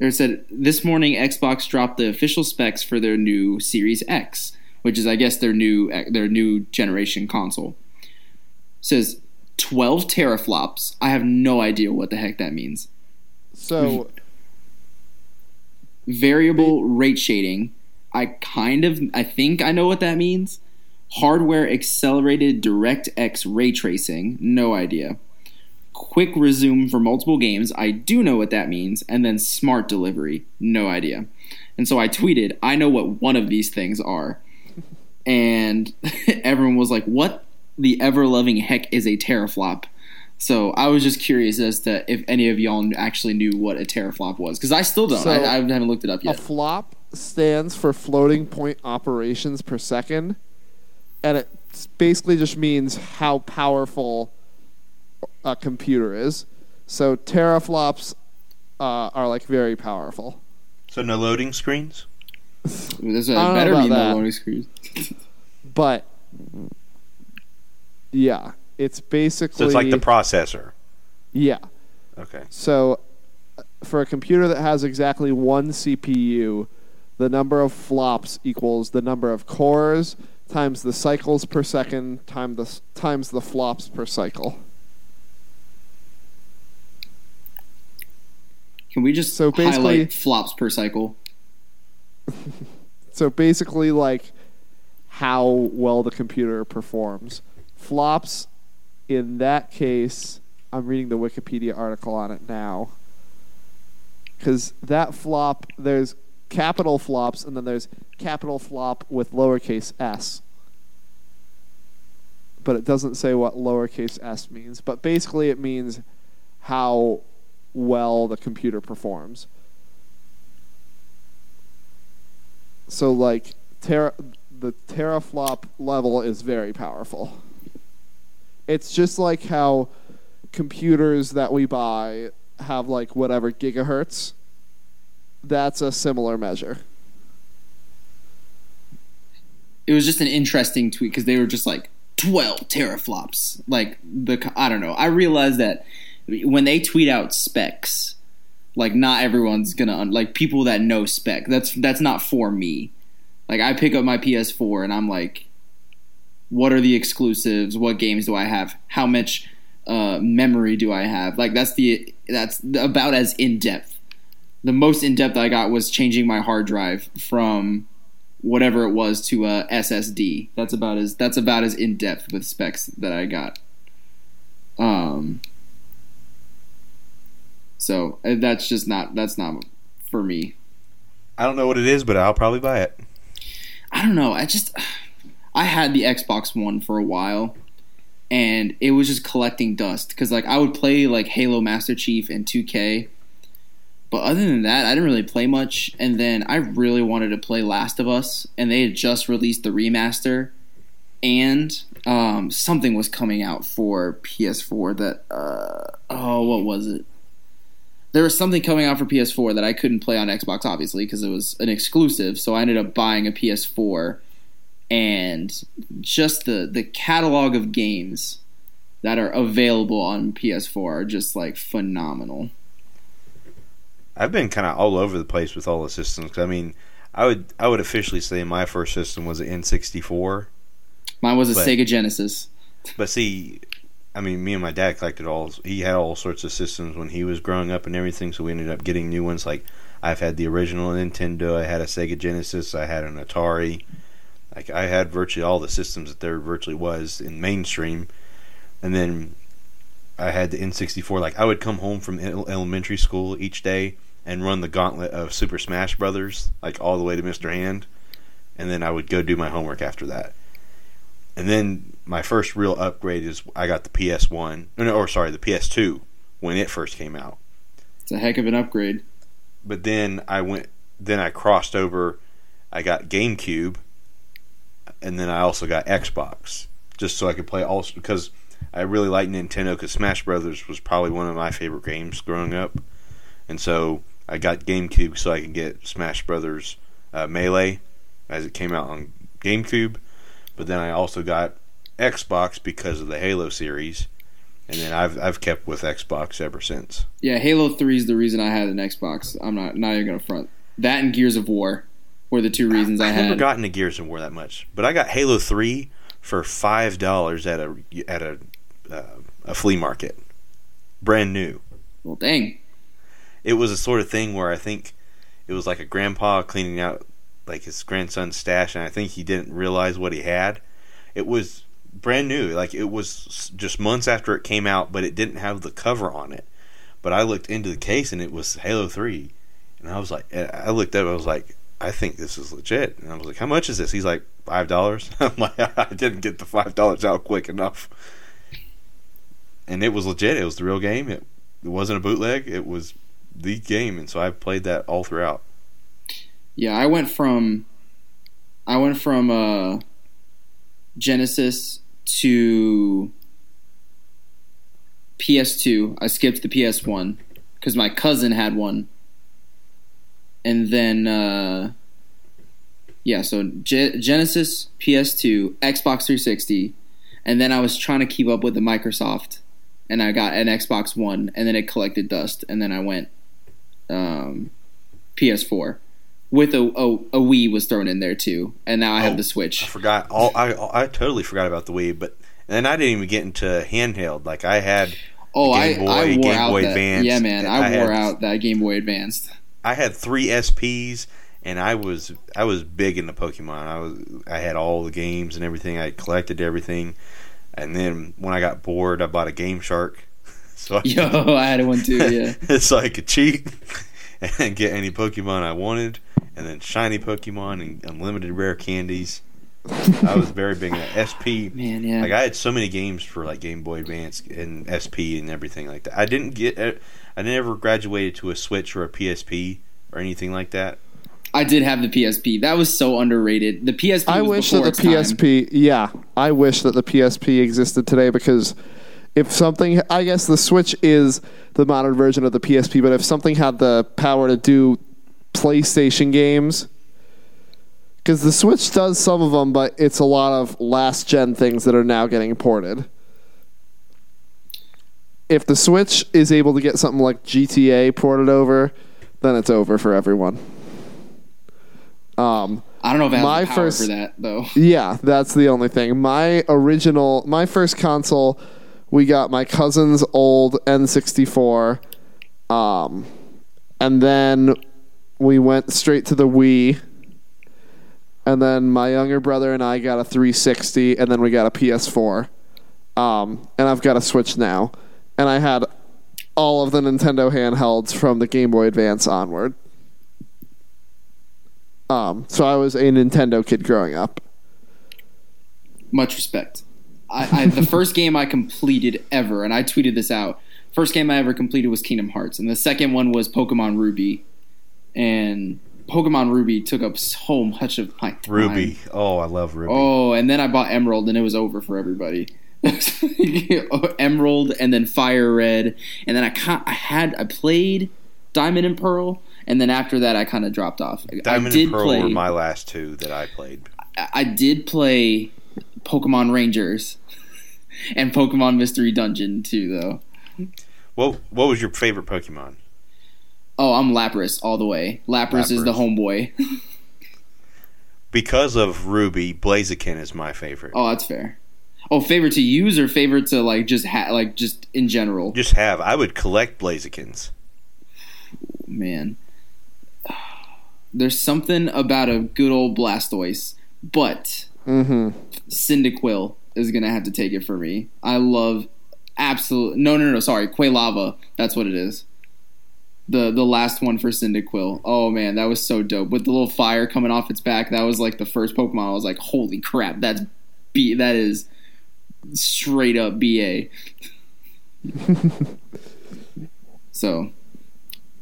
or said this morning Xbox dropped the official specs for their new Series X, which is I guess their new eh, their new generation console. says twelve teraflops. I have no idea what the heck that means. So Variable rate shading. I kind of I think I know what that means. Hardware accelerated DirectX ray tracing. No idea. quick resume for multiple games. I do know what that means. And then smart delivery. No idea. And so I tweeted, I know what one of these things are. And everyone was like, what the ever loving heck is a teraflop? So I was just curious as to if any of y'all actually knew what a teraflop was. Because I still don't. So, I, I haven't looked it up yet. A flop stands for floating point operations per second, and it basically just means how powerful a computer is. So teraflops uh, are like very powerful. So no loading screens. This I don't know better about be that. no loading screens. But yeah, it's basically So it's like the processor. yeah. Okay. So uh, for a computer that has exactly one CPU, the number of flops equals the number of cores times the cycles per second times the times the flops per cycle. Can we just So basically- highlight flops per cycle? So basically, like how well the computer performs. Flops, in that case, I'm reading the Wikipedia article on it now. Because that flop, there's capital flops, and then there's capital flop with lowercase s. But it doesn't say what lowercase s means. But basically, it means how well the computer performs. So like the teraflop level is very powerful. It's just like how computers that we buy have like whatever gigahertz. That's a similar measure. It was just an interesting tweet because they were just like 12 teraflops. Like the I don't know. I realized that when they tweet out specs, like not everyone's gonna like people that know spec. That's that's not for me. Like I pick up my PS4 and I'm like, what are the exclusives? What games do I have? How much uh, memory do I have? Like that's the that's about as in depth. The most in depth I got was changing my hard drive from whatever it was to a SSD. That's about as that's about as in depth with specs that I got. Um. So uh, that's just not that's not for me. I don't know what it is, but I'll probably buy it. I don't know. I just I had the Xbox One for a while, and it was just collecting dust because like I would play like Halo Master Chief and 2K, but other than that, I didn't really play much. And then I really wanted to play Last of Us, and they had just released the remaster, and um, something was coming out for PS4 that uh, oh what was it? There was something coming out for PS4 that I couldn't play on Xbox, obviously, because it was an exclusive. So I ended up buying a PS4, and just the the catalog of games that are available on PS4 are just like phenomenal. I've been kind of all over the place with all the systems. I mean, I would I would officially say my first system was an N64. Mine was a But- Sega Genesis. But see, I mean, me and my dad collected all. He had all sorts of systems when he was growing up and everything. So we ended up getting new ones. Like I've had the original Nintendo. I had a Sega Genesis. I had an Atari. Like I had virtually all the systems that there virtually was in mainstream. And then I had the N64. Like I would come home from elementary school each day and run the gauntlet of Super Smash Brothers, like all the way to Master Hand. And then I would go do my homework after that. And then my first real upgrade is I got the PS1, no, or sorry, the PS2 when it first came out. It's a heck of an upgrade. But then I went, then I crossed over. I got GameCube, and then I also got Xbox, just so I could play all because I really liked Nintendo. Because Smash Brothers was probably one of my favorite games growing up, and so I got GameCube so I could get Smash Brothers uh, Melee as it came out on GameCube. But then I also got Xbox because of the Halo series, and then I've I've kept with Xbox ever since. Yeah, Halo Three is the reason I had an Xbox. I'm not not even gonna front. That and Gears of War were the two reasons I, had. I've never gotten to Gears of War that much, but I got Halo Three for five dollars at a at a uh, a flea market, brand new. well, dang. It was a sort of thing where I think it was like a grandpa cleaning out like his grandson's stash, and I think he didn't realize what he had. It was brand new. Like it was just months after it came out, but it didn't have the cover on it. But I looked into the case and it was Halo Three, and I was like, eh, I looked up, and I was like, I think this is legit. And I was like, how much is this? He's like, five dollars. I'm like, I didn't get the five dollars out quick enough. And it was legit. It was the real game. It, it wasn't a bootleg. It was the game, and so I played that all throughout. Yeah, I went from I went from uh, Genesis to PS2. I skipped the PS1 because my cousin had one, and then uh, yeah, so Ge- Genesis, PS2, Xbox 360, and then I was trying to keep up with the Microsoft, and I got an Xbox One, and then it collected dust, and then I went um, PS4 with a, a, a Wii was thrown in there too, and now I have Oh, the I Switch. forgot. All I I totally forgot about the Wii, but and I didn't even get into handheld. Like I had Oh, I, Game Boy, I wore Game out Boy that. Advance, Yeah, man, I, I wore had- out that Game Boy Advanced. I had three SPs, and I was I was big into Pokemon. I was I had all the games and everything. I collected everything, and then when I got bored, I bought a Game Shark. So I, Yo, I had one too. Yeah, so I could cheat and get any Pokemon I wanted, and then shiny Pokemon and unlimited rare candies. I was very big into SP. man, yeah. Like I had so many games for like Game Boy Advance and SP and everything like that. I didn't get. uh, I never graduated to a Switch or a PSP or anything like that. I did have the PSP. That was so underrated. The PSP. I was wish that the its time. PSP, yeah, I wish that the PSP existed today because if something, I guess the Switch is the modern version of the PSP, but if something had the power to do PlayStation games, because the Switch does some of them, but it's a lot of last gen things that are now getting ported. If the Switch is able to get something like GTA ported over, then it's over for everyone. Um, I don't know if My first- for that though. yeah, that's the only thing. My original, my first console, we got my cousin's old N64, um, and then we went straight to the Wii, and then my younger brother and I got a 360, and then we got a PS4, um, and I've got a Switch now, and I had all of the Nintendo handhelds from the Game Boy Advance onward. Um, so I was a Nintendo kid growing up. Much respect. I, I the first game I completed ever, and I tweeted this out. First game I ever completed was Kingdom Hearts, and the second one was Pokemon Ruby. And Pokemon Ruby took up so much of my time. Ruby. Oh, I love Ruby. Oh, and then I bought Emerald, and it was over for everybody. Emerald, and then Fire Red, and then I I had I played Diamond and Pearl, and then after that I kind of dropped off. I Diamond did and Pearl play, were my last two that I played. I- I did play Pokemon Rangers and Pokemon Mystery Dungeon too, though. What What was your favorite Pokemon? Oh, I'm Lapras all the way. Lapras, is the homeboy. Because of Ruby, Blaziken is my favorite. oh, that's fair. Oh, favorite to use or favorite to like just ha- like just in general? Just have. I would collect Blazikens. man. There's something about a good old Blastoise, but Mm-hmm. Cyndaquil is gonna have to take it for me. I love absolute no no no sorry Quilava that's what it is. The the last one for Cyndaquil. Oh man, that was so dope with the little fire coming off its back. That was like the first Pokemon. I was like, holy crap, that's B. That is straight up BA. so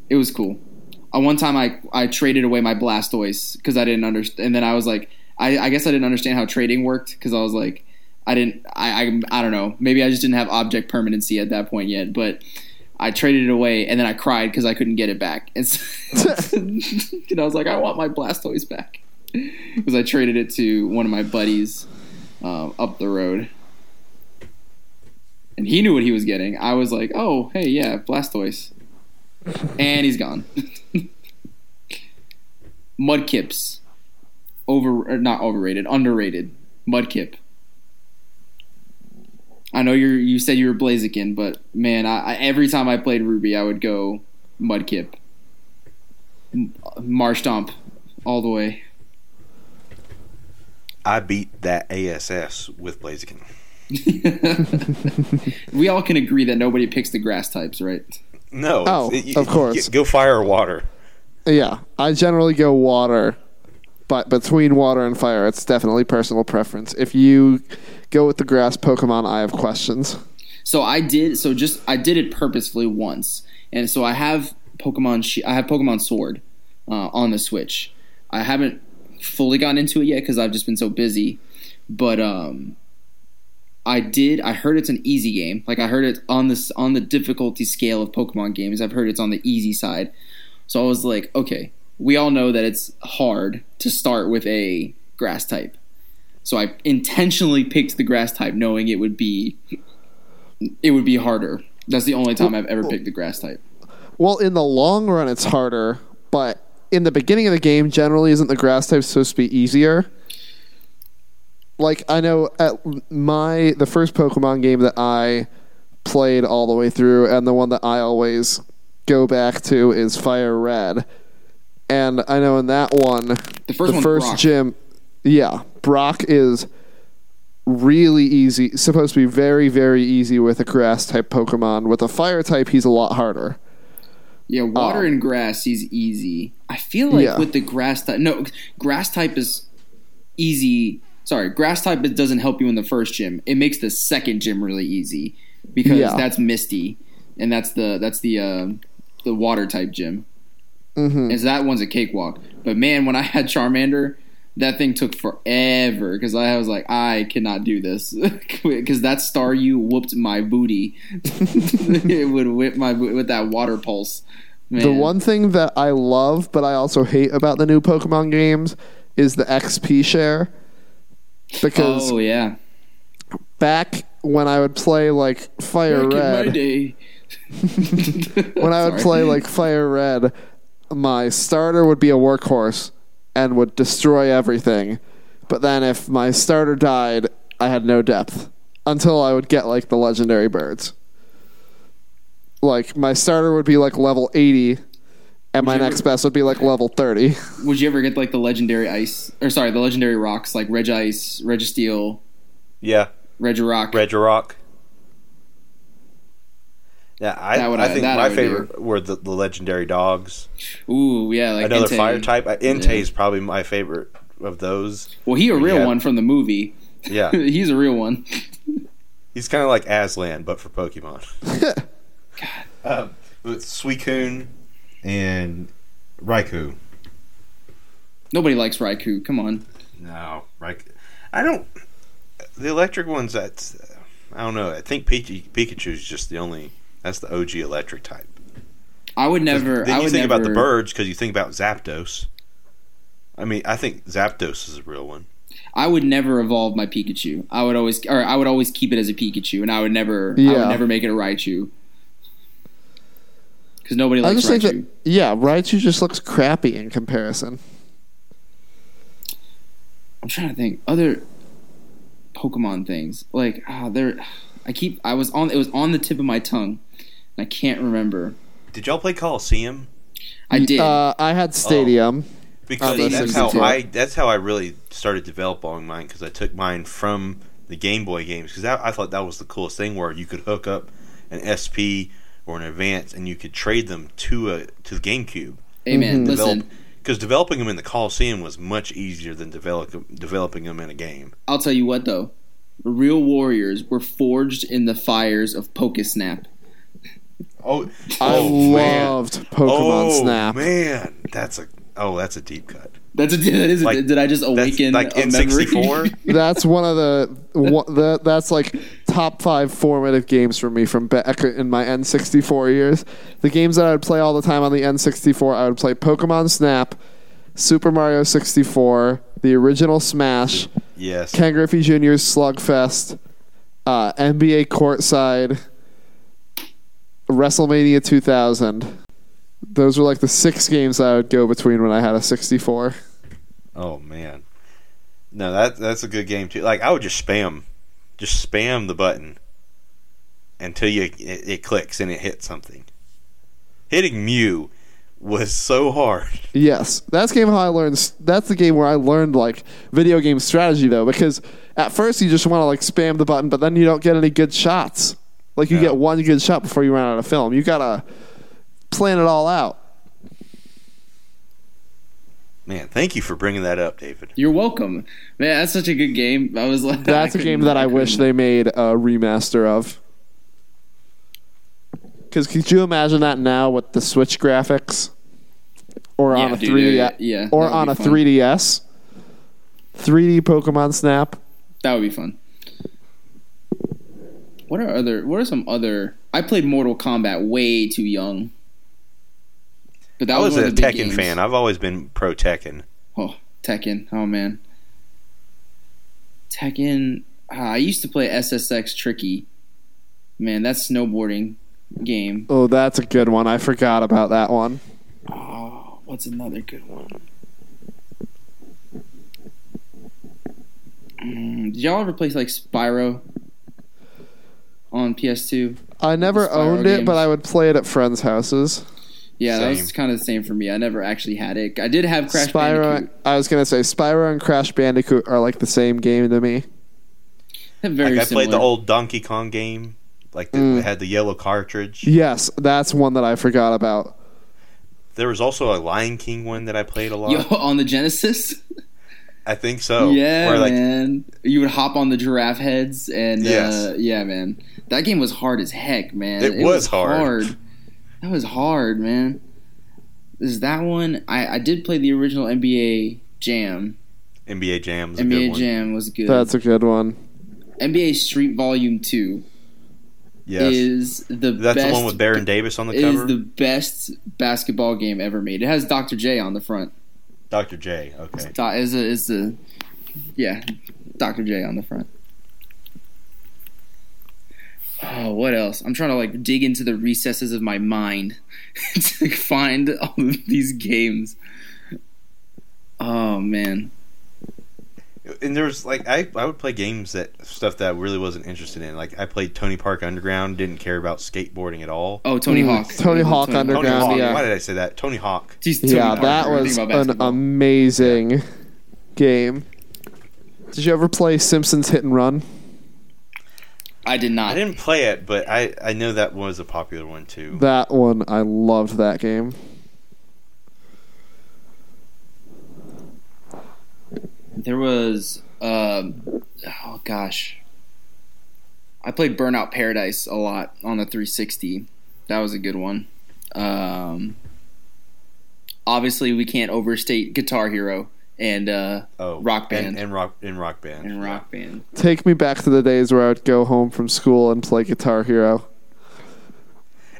it was cool. Uh, one time I I traded away my Blastoise because I didn't understand, and then I was like, I, I guess I didn't understand how trading worked because I was like, I didn't, I, I I don't know, maybe I just didn't have object permanency at that point yet, but. I traded it away and then I cried because I couldn't get it back. And, so- and I was like, I want my Blastoise back because I traded it to one of my buddies uh, up the road, and he knew what he was getting. I was like, "Oh, hey, yeah, Blastoise," and he's gone. Mudkips, over or not overrated, underrated. Mudkip. I know you you said you were Blaziken, but man, I, I every time I played Ruby, I would go Mudkip, M- Marshtomp, all the way. I beat that ASS with Blaziken. we all can agree that nobody picks the grass types, right? No, Oh, it's- of course. Go fire or water. Yeah, I generally go water, but between water and fire, it's definitely personal preference. If you go with the grass Pokemon, I have questions. So I did. So just I did it purposefully once, and so I have Pokemon. I have Pokemon Sword uh, on the Switch. I haven't fully gotten into it yet because I've just been so busy. But um, I did. I heard it's an easy game. Like I heard it on this on the difficulty scale of Pokemon games. I've heard it's on the easy side. So I was like, okay, we all know that it's hard to start with a grass type. So I intentionally picked the grass type, knowing it would be it would be harder. That's the only time I've ever picked the grass type. Well, in the long run, it's harder, but in the beginning of the game, generally, isn't the grass type supposed to be easier? Like I know at my the first Pokemon game that I played all the way through, and the one that I always go back to is Fire Red, and I know in that one, The first one's first Brock. gym, yeah, Brock is really easy. Supposed to be very very easy with a grass type Pokemon. With a fire type, he's a lot harder. Yeah, water Oh. and grass is easy. I feel like Yeah. with the grass type, no, grass type is easy. Sorry, grass type doesn't help you in the first gym. It makes the second gym really easy because Yeah. that's Misty, and that's the that's the uh, the water type gym. Hmm And so that one's a cakewalk. But man, when I had Charmander, that thing took forever because I was like, I cannot do this because that star you whooped my booty. it would whip my with that water pulse. Man. The one thing that I love, but I also hate about the new Pokemon games, is the XP share. Because Oh yeah, back when I would play like Fire Back in my Red, day. when I would Sorry. play like Fire Red, my starter would be a workhorse and would destroy everything. But then if my starter died, I had no depth until I would get like the legendary birds. Like my starter would be like level 80 and my you ever- next best would be like level 30. Would you ever get like the legendary ice or sorry, the legendary rocks like Regice, Registeel, Yeah, Regirock? Regirock. Yeah, I, That would- I think that I my would favorite were the, the legendary dogs. Ooh, yeah, like Another Entei. fire type. Uh, Entei Yeah. is probably my favorite of those. Well, he a real Yeah. one from the movie. Yeah, He's a real one. he's kind of like Aslan, but for Pokemon. um, with Suicune and Raikou. Nobody likes Raikou. Come on. No, Raik- I don't. The electric ones. That's I don't know. I think Pikachu, Pikachu is just the only. That's the OG electric type. I would never. Then I you would think never, about the birds because you think about Zapdos. I mean, I think Zapdos is a real one. I would never evolve my Pikachu. I would always, or I would always keep it as a Pikachu, and I would never, I Yeah. would never make it a Raichu. Because nobody likes I likes just think that yeah, Raichu just looks crappy in comparison. I'm trying to think other Pokemon things like ah, there. I keep. I was on. It was on the tip of my tongue. And I can't remember. Did y'all play Colosseum? I did. Uh, I had Stadium. Because Oh, that's that's how good. I that's how I really started developing mine because I took mine from the Game Boy games because I thought that was the coolest thing where you could hook up an SP or an Advance and you could trade them to a to the GameCube. Amen. mhm. Listen, Develop, because developing them in the Colosseum was much easier than develop, developing them in a game. I'll tell you what though. Real warriors were forged in the fires of Pokesnap. Oh, I loved Pokemon oh, Snap. man, that's a oh that's a deep cut. That's a, that is. A, did I just awaken like a N memory? sixty four. That's one of the one, that, that's like top five formative games for me from back in my N64 years. The games that I would play all the time on the N64, I would play Pokemon Snap, Super Mario 64, the original Smash, Yes, Ken Griffey Jr.'s Slugfest, uh, NBA Courtside, WrestleMania 2000. Those were like the six games I would go between when I had a 64. Oh man, no that that's a good game too. Like I would just spam, just spam the button until you it, it clicks and it hits something. Hitting Mew was so hard. Yes, that's game how I learned. That's the game where I learned like video game strategy though, because at first you just want to like spam the button, but then you don't get any good shots. Like you Yeah. get one good shot before you run out of film. You gotta plan it all out. Man, thank you for bringing that up, David. You're welcome, man. That's such a good game. I was like, That's a game that I wish they made a remaster of. Because could you imagine that now with the Switch graphics, or Yeah, on a dude, 3D, yeah, yeah, or on a fun. 3DS, 3D Pokemon Snap. That would be fun. What are other? What are some other? I played Mortal Kombat way too young. But that I was one a of the big Tekken games. fan. I've always been pro Tekken. Oh, Tekken. Oh man. Tekken. Ah, I used to play SSX Tricky. Man, that snowboarding game. Oh, that's a good one. I forgot about that one. Oh, what's another good one? Mm, did y'all ever play like Spyro on PS2? I never owned it, games. but I would play it at friends' houses. Yeah, that was kind of the same for me. I never actually had it. I did have Crash Spyro. Bandicoot. I was gonna say Spyro and Crash Bandicoot are like the same game to me. They're Very Like I similar. played the old Donkey Kong game, like the, Mm. it had the yellow cartridge. Yes, that's one that I forgot about. There was also a Lion King one that I played a lot. Yo, on the Genesis. I think so. yeah, Where, like, man. You would hop on the giraffe heads, and Yes. uh, yeah, man. That game was hard as heck, man. It was hard. That was hard, man. Is that one? I, I did play the original NBA Jam. NBA Jam was a good NBA one. Jam was good. That's a good one. NBA Street Volume Two Yes. is the That's best. the one with Baron Davis on the cover. is the best basketball game ever made. It has Dr. J on the front. Dr. J. Okay. Is a is a yeah, Dr. J on the front. Oh, what else? I'm trying to like dig into the recesses of my mind to find all of these games. Oh man. And there's like I, I would play games that stuff that I really wasn't interested in. Like I played Tony Park Underground, didn't care about skateboarding at all. Oh, Tony Mm, Hawk. Tony Hawk Tony Underground, Hawk. yeah. Why did I say that? Tony Hawk. Jeez, Tony yeah, Hawk. that was an amazing game. Did you ever play Simpsons Hit and Run? I did not. I didn't play it, but I, I know that was a popular one too. That one, I loved that game. There was, um, oh gosh, I played Burnout Paradise a lot on the 360. That was a good one. Um, obviously, we can't overstate Guitar Hero and uh, Oh, Rock Band. and, and rock and rock band and Rock Band. Take me back to the days where I would go home from school and play Guitar Hero.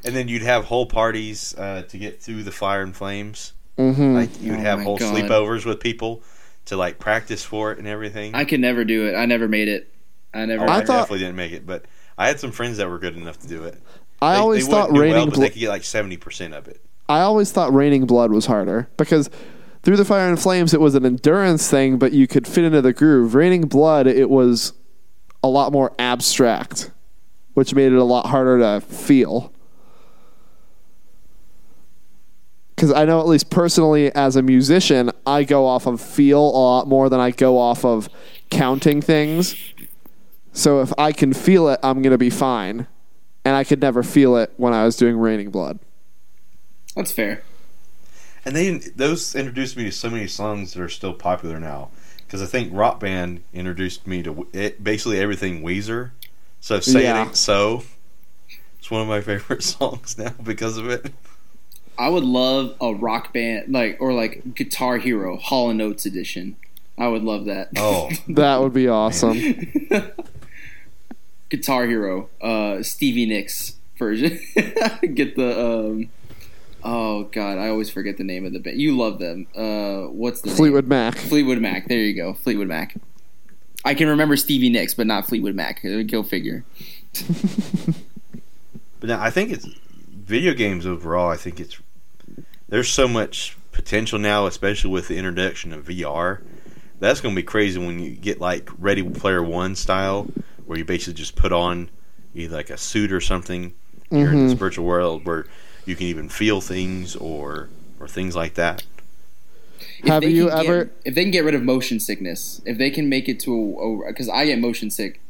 And then you'd have whole parties uh, to get through the fire and flames. hmm Like you'd Oh have whole God. sleepovers with people to like practice for it and everything. I could never do it. I never made it. I never. Oh, I, I thought- definitely didn't make it, but I had some friends that were good enough to do it. I They- always they thought Raining well, but Blo- they could get like seventy percent of it. I always thought Raining Blood was harder because through the Fire and Flames it was an endurance thing, but you could fit into the groove. Raining Blood it was a lot more abstract, which made it a lot harder to feel. Because I know, at least personally, as a musician, I go off of feel a lot more than I go off of counting things. So if I can feel it, I'm going to be fine. And I could never feel it when I was doing Raining Blood. That's fair. And they those introduced me to so many songs that are still popular now. Because I think Rock Band introduced me to it, basically everything Weezer. So say Yeah. it ain't so. It's one of my favorite songs now because of it. I would love a rock band, like or like Guitar Hero Hall and Oates edition. I would love that. Oh, That would be awesome. Guitar Hero, uh, Stevie Nicks version. Get the um, oh god, I always forget the name of the band. You love them. Uh, what's the name? Fleetwood Mac. Fleetwood Mac. There you go, Fleetwood Mac. I can remember Stevie Nicks, but not Fleetwood Mac. Uh, Go figure. but now I think it's video games overall. I think it's there's so much potential now, especially with the introduction of VR. That's going to be crazy when you get like Ready Player One style, where you basically just put on either like a suit or something. You're in this Mhm. virtual world where you can even feel things or or things like that. If Have they you can get- ever- if they can get rid of motion sickness, if they can make it to a because I get motion sick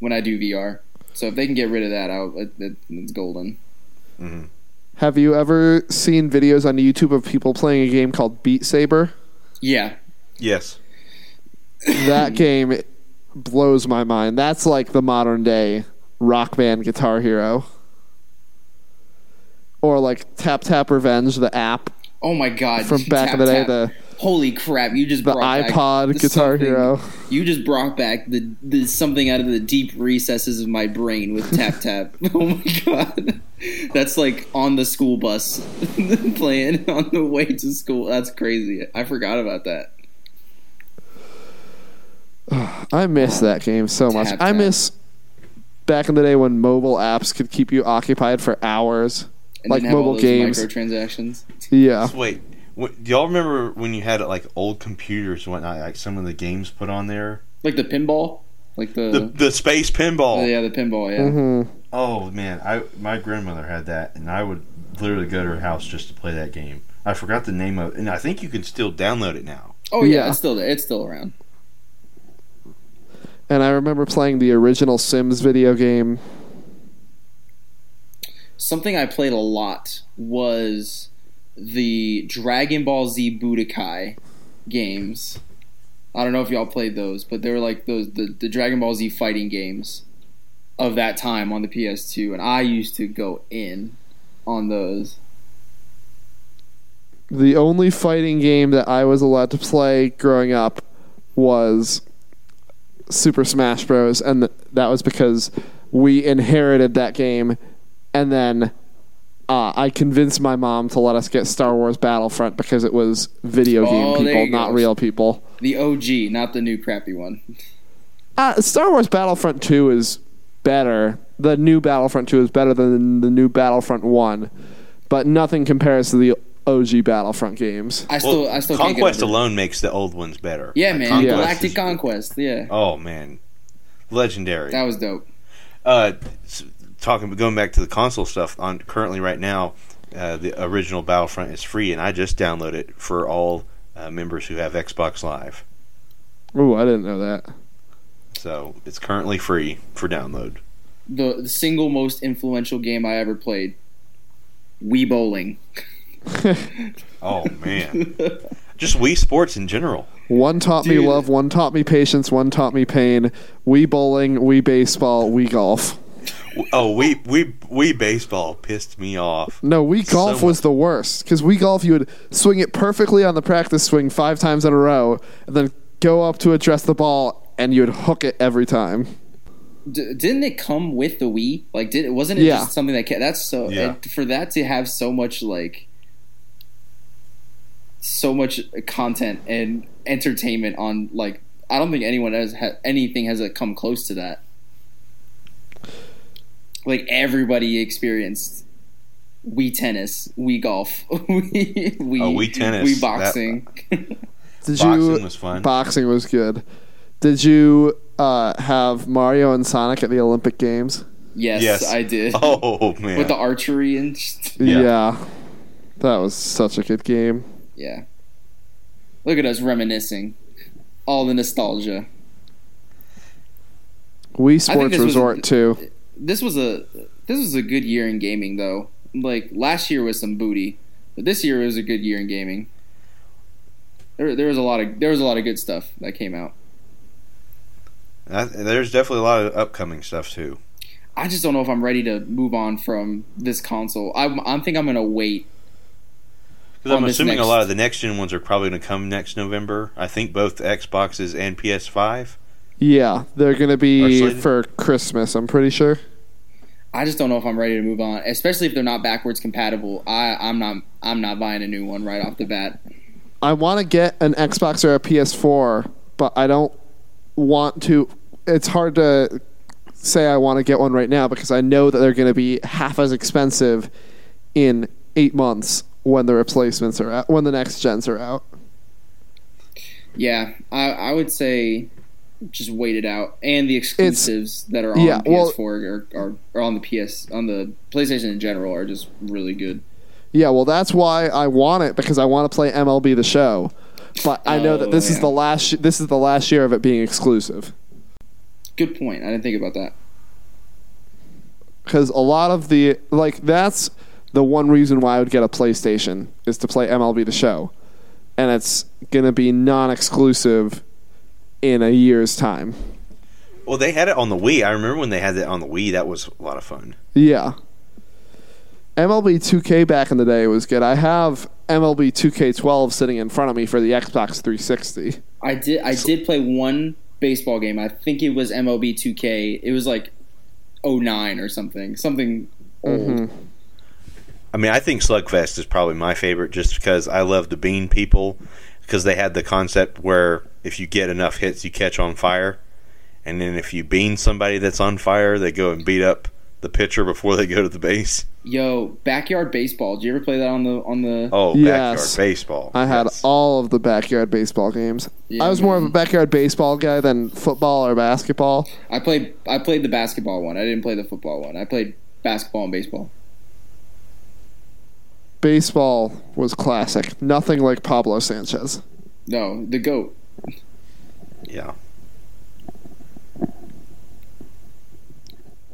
when I do VR, so if they can get rid of that, I'll, it, it, it's golden. Mm-hmm. Have you ever seen videos on YouTube of people playing a game called Beat Saber? Yeah, Yes. That game blows my mind. That's like the modern day rock band guitar hero. Or like Tap Tap Revenge, the app Oh my god! from back in the day, Tap, the holy crap! You just the brought iPod the Guitar Hero. You just brought back the, the something out of the deep recesses of my brain with tap tap. oh my god, that's like on the school bus playing on the way to school. That's crazy. I forgot about that. I miss that game so much. Tap I miss back in the day when mobile apps could keep you occupied for hours. And Like didn't all mobile those games. microtransactions. Yeah. Wait, what, do y'all remember when you had like old computers and whatnot, like some of the games put on there? Like the pinball, like the, The the space pinball. oh, yeah, the pinball. Yeah, hmm Oh man, I my grandmother had that, and I would literally go to her house just to play that game. I forgot the name of, it, and I think you can still download it now. oh yeah, Yeah. it's still there. It's still around. And I remember playing the original Sims video game. Something I played a lot was the Dragon Ball Z Budokai games. I don't know if y'all played those, but they were like those the, the Dragon Ball Z fighting games of that time on the PS2, and I used to go in on those. The only fighting game that I was allowed to play growing up was Super Smash Bros. And th- that was because we inherited that game. And then uh, I convinced my mom to let us get Star Wars Battlefront because it was video game Oh, there people, not go. real people. The OG, not the new crappy one. Uh, Star Wars Battlefront 2 is better. The new Battlefront 2 is better than the new Battlefront 1. But nothing compares to the OG Battlefront games. I still, Well, I still can't Conquest get alone makes the old ones better. Yeah, Like, man, Conquest Galactic is- Conquest. Yeah, Oh man, legendary. that was dope. Uh, s- talking going back to the console stuff on currently right now, uh, the original Battlefront is free, and I just downloaded it for all uh, members who have Xbox Live. Oh, I didn't know that. So it's currently free for download. The, the single most influential game I ever played. Wii bowling. Oh man, just Wii Sports in general. One taught me love, one taught me patience, one taught me pain. Wii bowling, Wii baseball, Wii golf. Oh, we we Wii baseball pissed me off. No, we So golf was the worst because Wii golf you would swing it perfectly on the practice swing five times in a row, and then go up to address the ball, and you would hook it every time. D- didn't it come with the Wii? Like, did it wasn't it Yeah. just something that ca- that's so Yeah. it- for that to have so much like so much content and entertainment on like I don't think anyone has ha- anything has uh, come close to that. Like everybody experienced Wii tennis, Wii golf, we we, Oh, Wii tennis. Wii That- boxing. Did Boxing you? was fun. Boxing was good. Did you uh, have Mario and Sonic at the Olympic Games? yes, Yes. I did. Oh man, With the archery and just, Yeah. yeah, that was such a good game. Yeah. Look at us reminiscing. All the nostalgia. Wii think Sports this was- Resort too. This was a this was a good year in gaming though. Like last year was some booty, but this year was a good year in gaming. There, there was a lot of there was a lot of good stuff that came out. That- there's definitely a lot of upcoming stuff too. I just don't know if I'm ready to move on from this console. I I think I'm gonna wait. Because I'm assuming next- a lot of the next gen ones are probably going to come next November. I think both Xboxes and PS5. Yeah, they're gonna be for Christmas. I'm pretty sure. I just don't know if I'm ready to move on, especially if they're not backwards compatible. I I'm not I'm not buying a new one right off the bat. I want to get an Xbox or a PS4, but I don't want to. It's hard to say I want to get one right now because I know that they're going to be half as expensive in eight months when the replacements are out, when the next gens are out. Yeah, I, I would say just wait it out, and the exclusives that are on yeah, PS4 are, are, are on the PS on the PlayStation in general are just really good. Yeah, well, that's why I want it because I want to play MLB The Show. But I know that Oh, this is the last. This is the last year of it being exclusive Good point. I didn't think about that. because a lot of the like that's the one reason why I would get a PlayStation is to play MLB The Show, and it's gonna be non-exclusive in a year's time. Well, they had it on the Wii. I remember when they had it on the Wii. That was a lot of fun. Yeah. MLB 2K back in the day was good. I have MLB 2K12 sitting in front of me for the Xbox 360. I did. I did play one baseball game. I think it was MLB 2K. It was like 09 or something. Something old. Mm-hmm. I mean, I think Slugfest is probably my favorite just because I love the Bean people because they had the concept where if you get enough hits, you catch on fire, and then if you bean somebody that's on fire, they go and beat up the pitcher before they go to the base. Yo, backyard baseball. Did you ever play that on the on the? Oh, Yes. backyard baseball. I had Yes. all of the backyard baseball games. Yeah, I was more of a backyard baseball guy than football or basketball. I played. I played the basketball one. I didn't play the football one. I played basketball and baseball. Baseball was classic. Nothing like Pablo Sanchez. No, the goat. Yeah.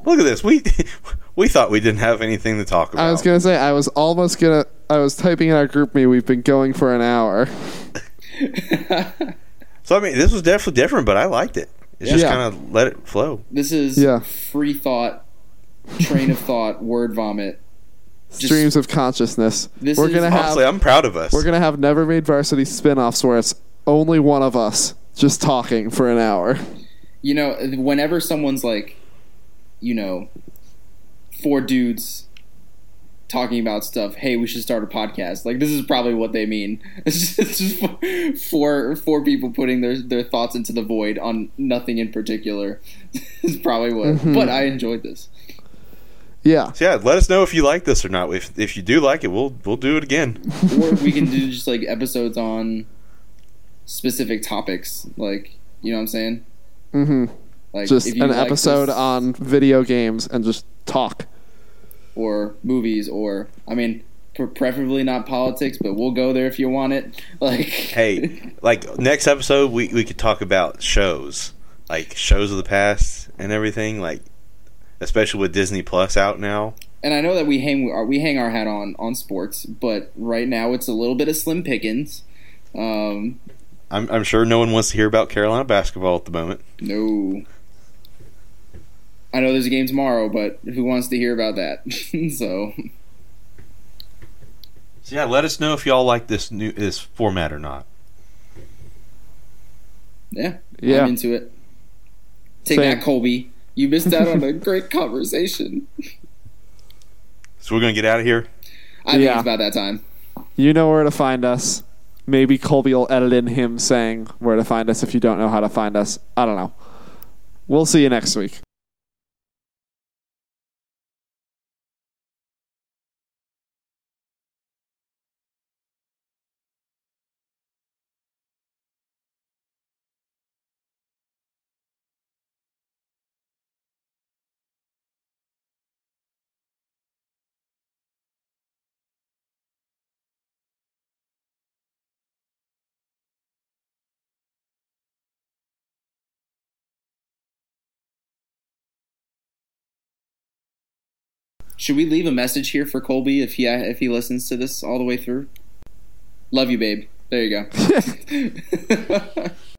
Look at this. We we thought we didn't have anything to talk about. I was gonna say I was almost gonna. I was typing in our group me. We've been going for an hour. so I mean, this was definitely different, but I liked it. It's just Yeah. kind of let it flow. This is Yeah. free thought, train of thought, word vomit. Streams of consciousness. This we're is- gonna have. Honestly, I'm proud of us. We're gonna have never made varsity spin-offs where it's only one of us just talking for an hour. You know, whenever someone's like, you know, four dudes talking about stuff. Hey, we should start a podcast. Like this is probably what they mean. It's just, it's just four four people putting their their thoughts into the void on nothing in particular. is probably what. Mm-hmm. But I enjoyed this. Yeah. So yeah, let us know if you like this or not. If if you do like it, we'll we'll do it again. or we can do just like episodes on specific topics like you know what i'm saying hmm like Just if you an like episode this- on video games and just talk. or movies or i mean pre- preferably not politics but we'll go there if you want it like Hey, like next episode, we we could talk about shows, like shows of the past and everything. Like especially with Disney Plus out now. and i know that we hang our, we hang our hat on on sports but right now it's a little bit of slim pickings um I'm I'm sure no one wants to hear about Carolina basketball at the moment. no i know there's a game tomorrow but who wants to hear about that so So yeah, let us know if y'all like this new this format or not. Yeah, Yeah. I'm into it. Take Same. that, Colby. You missed out on a great conversation. So we're gonna get out of here. I think it's about that time. You know where to find us. Maybe Colby will edit in him saying where to find us if you don't know how to find us. I don't know. We'll see you next week. Should we leave a message here for Colby if he if he listens to this all the way through? Love you, babe. There you go.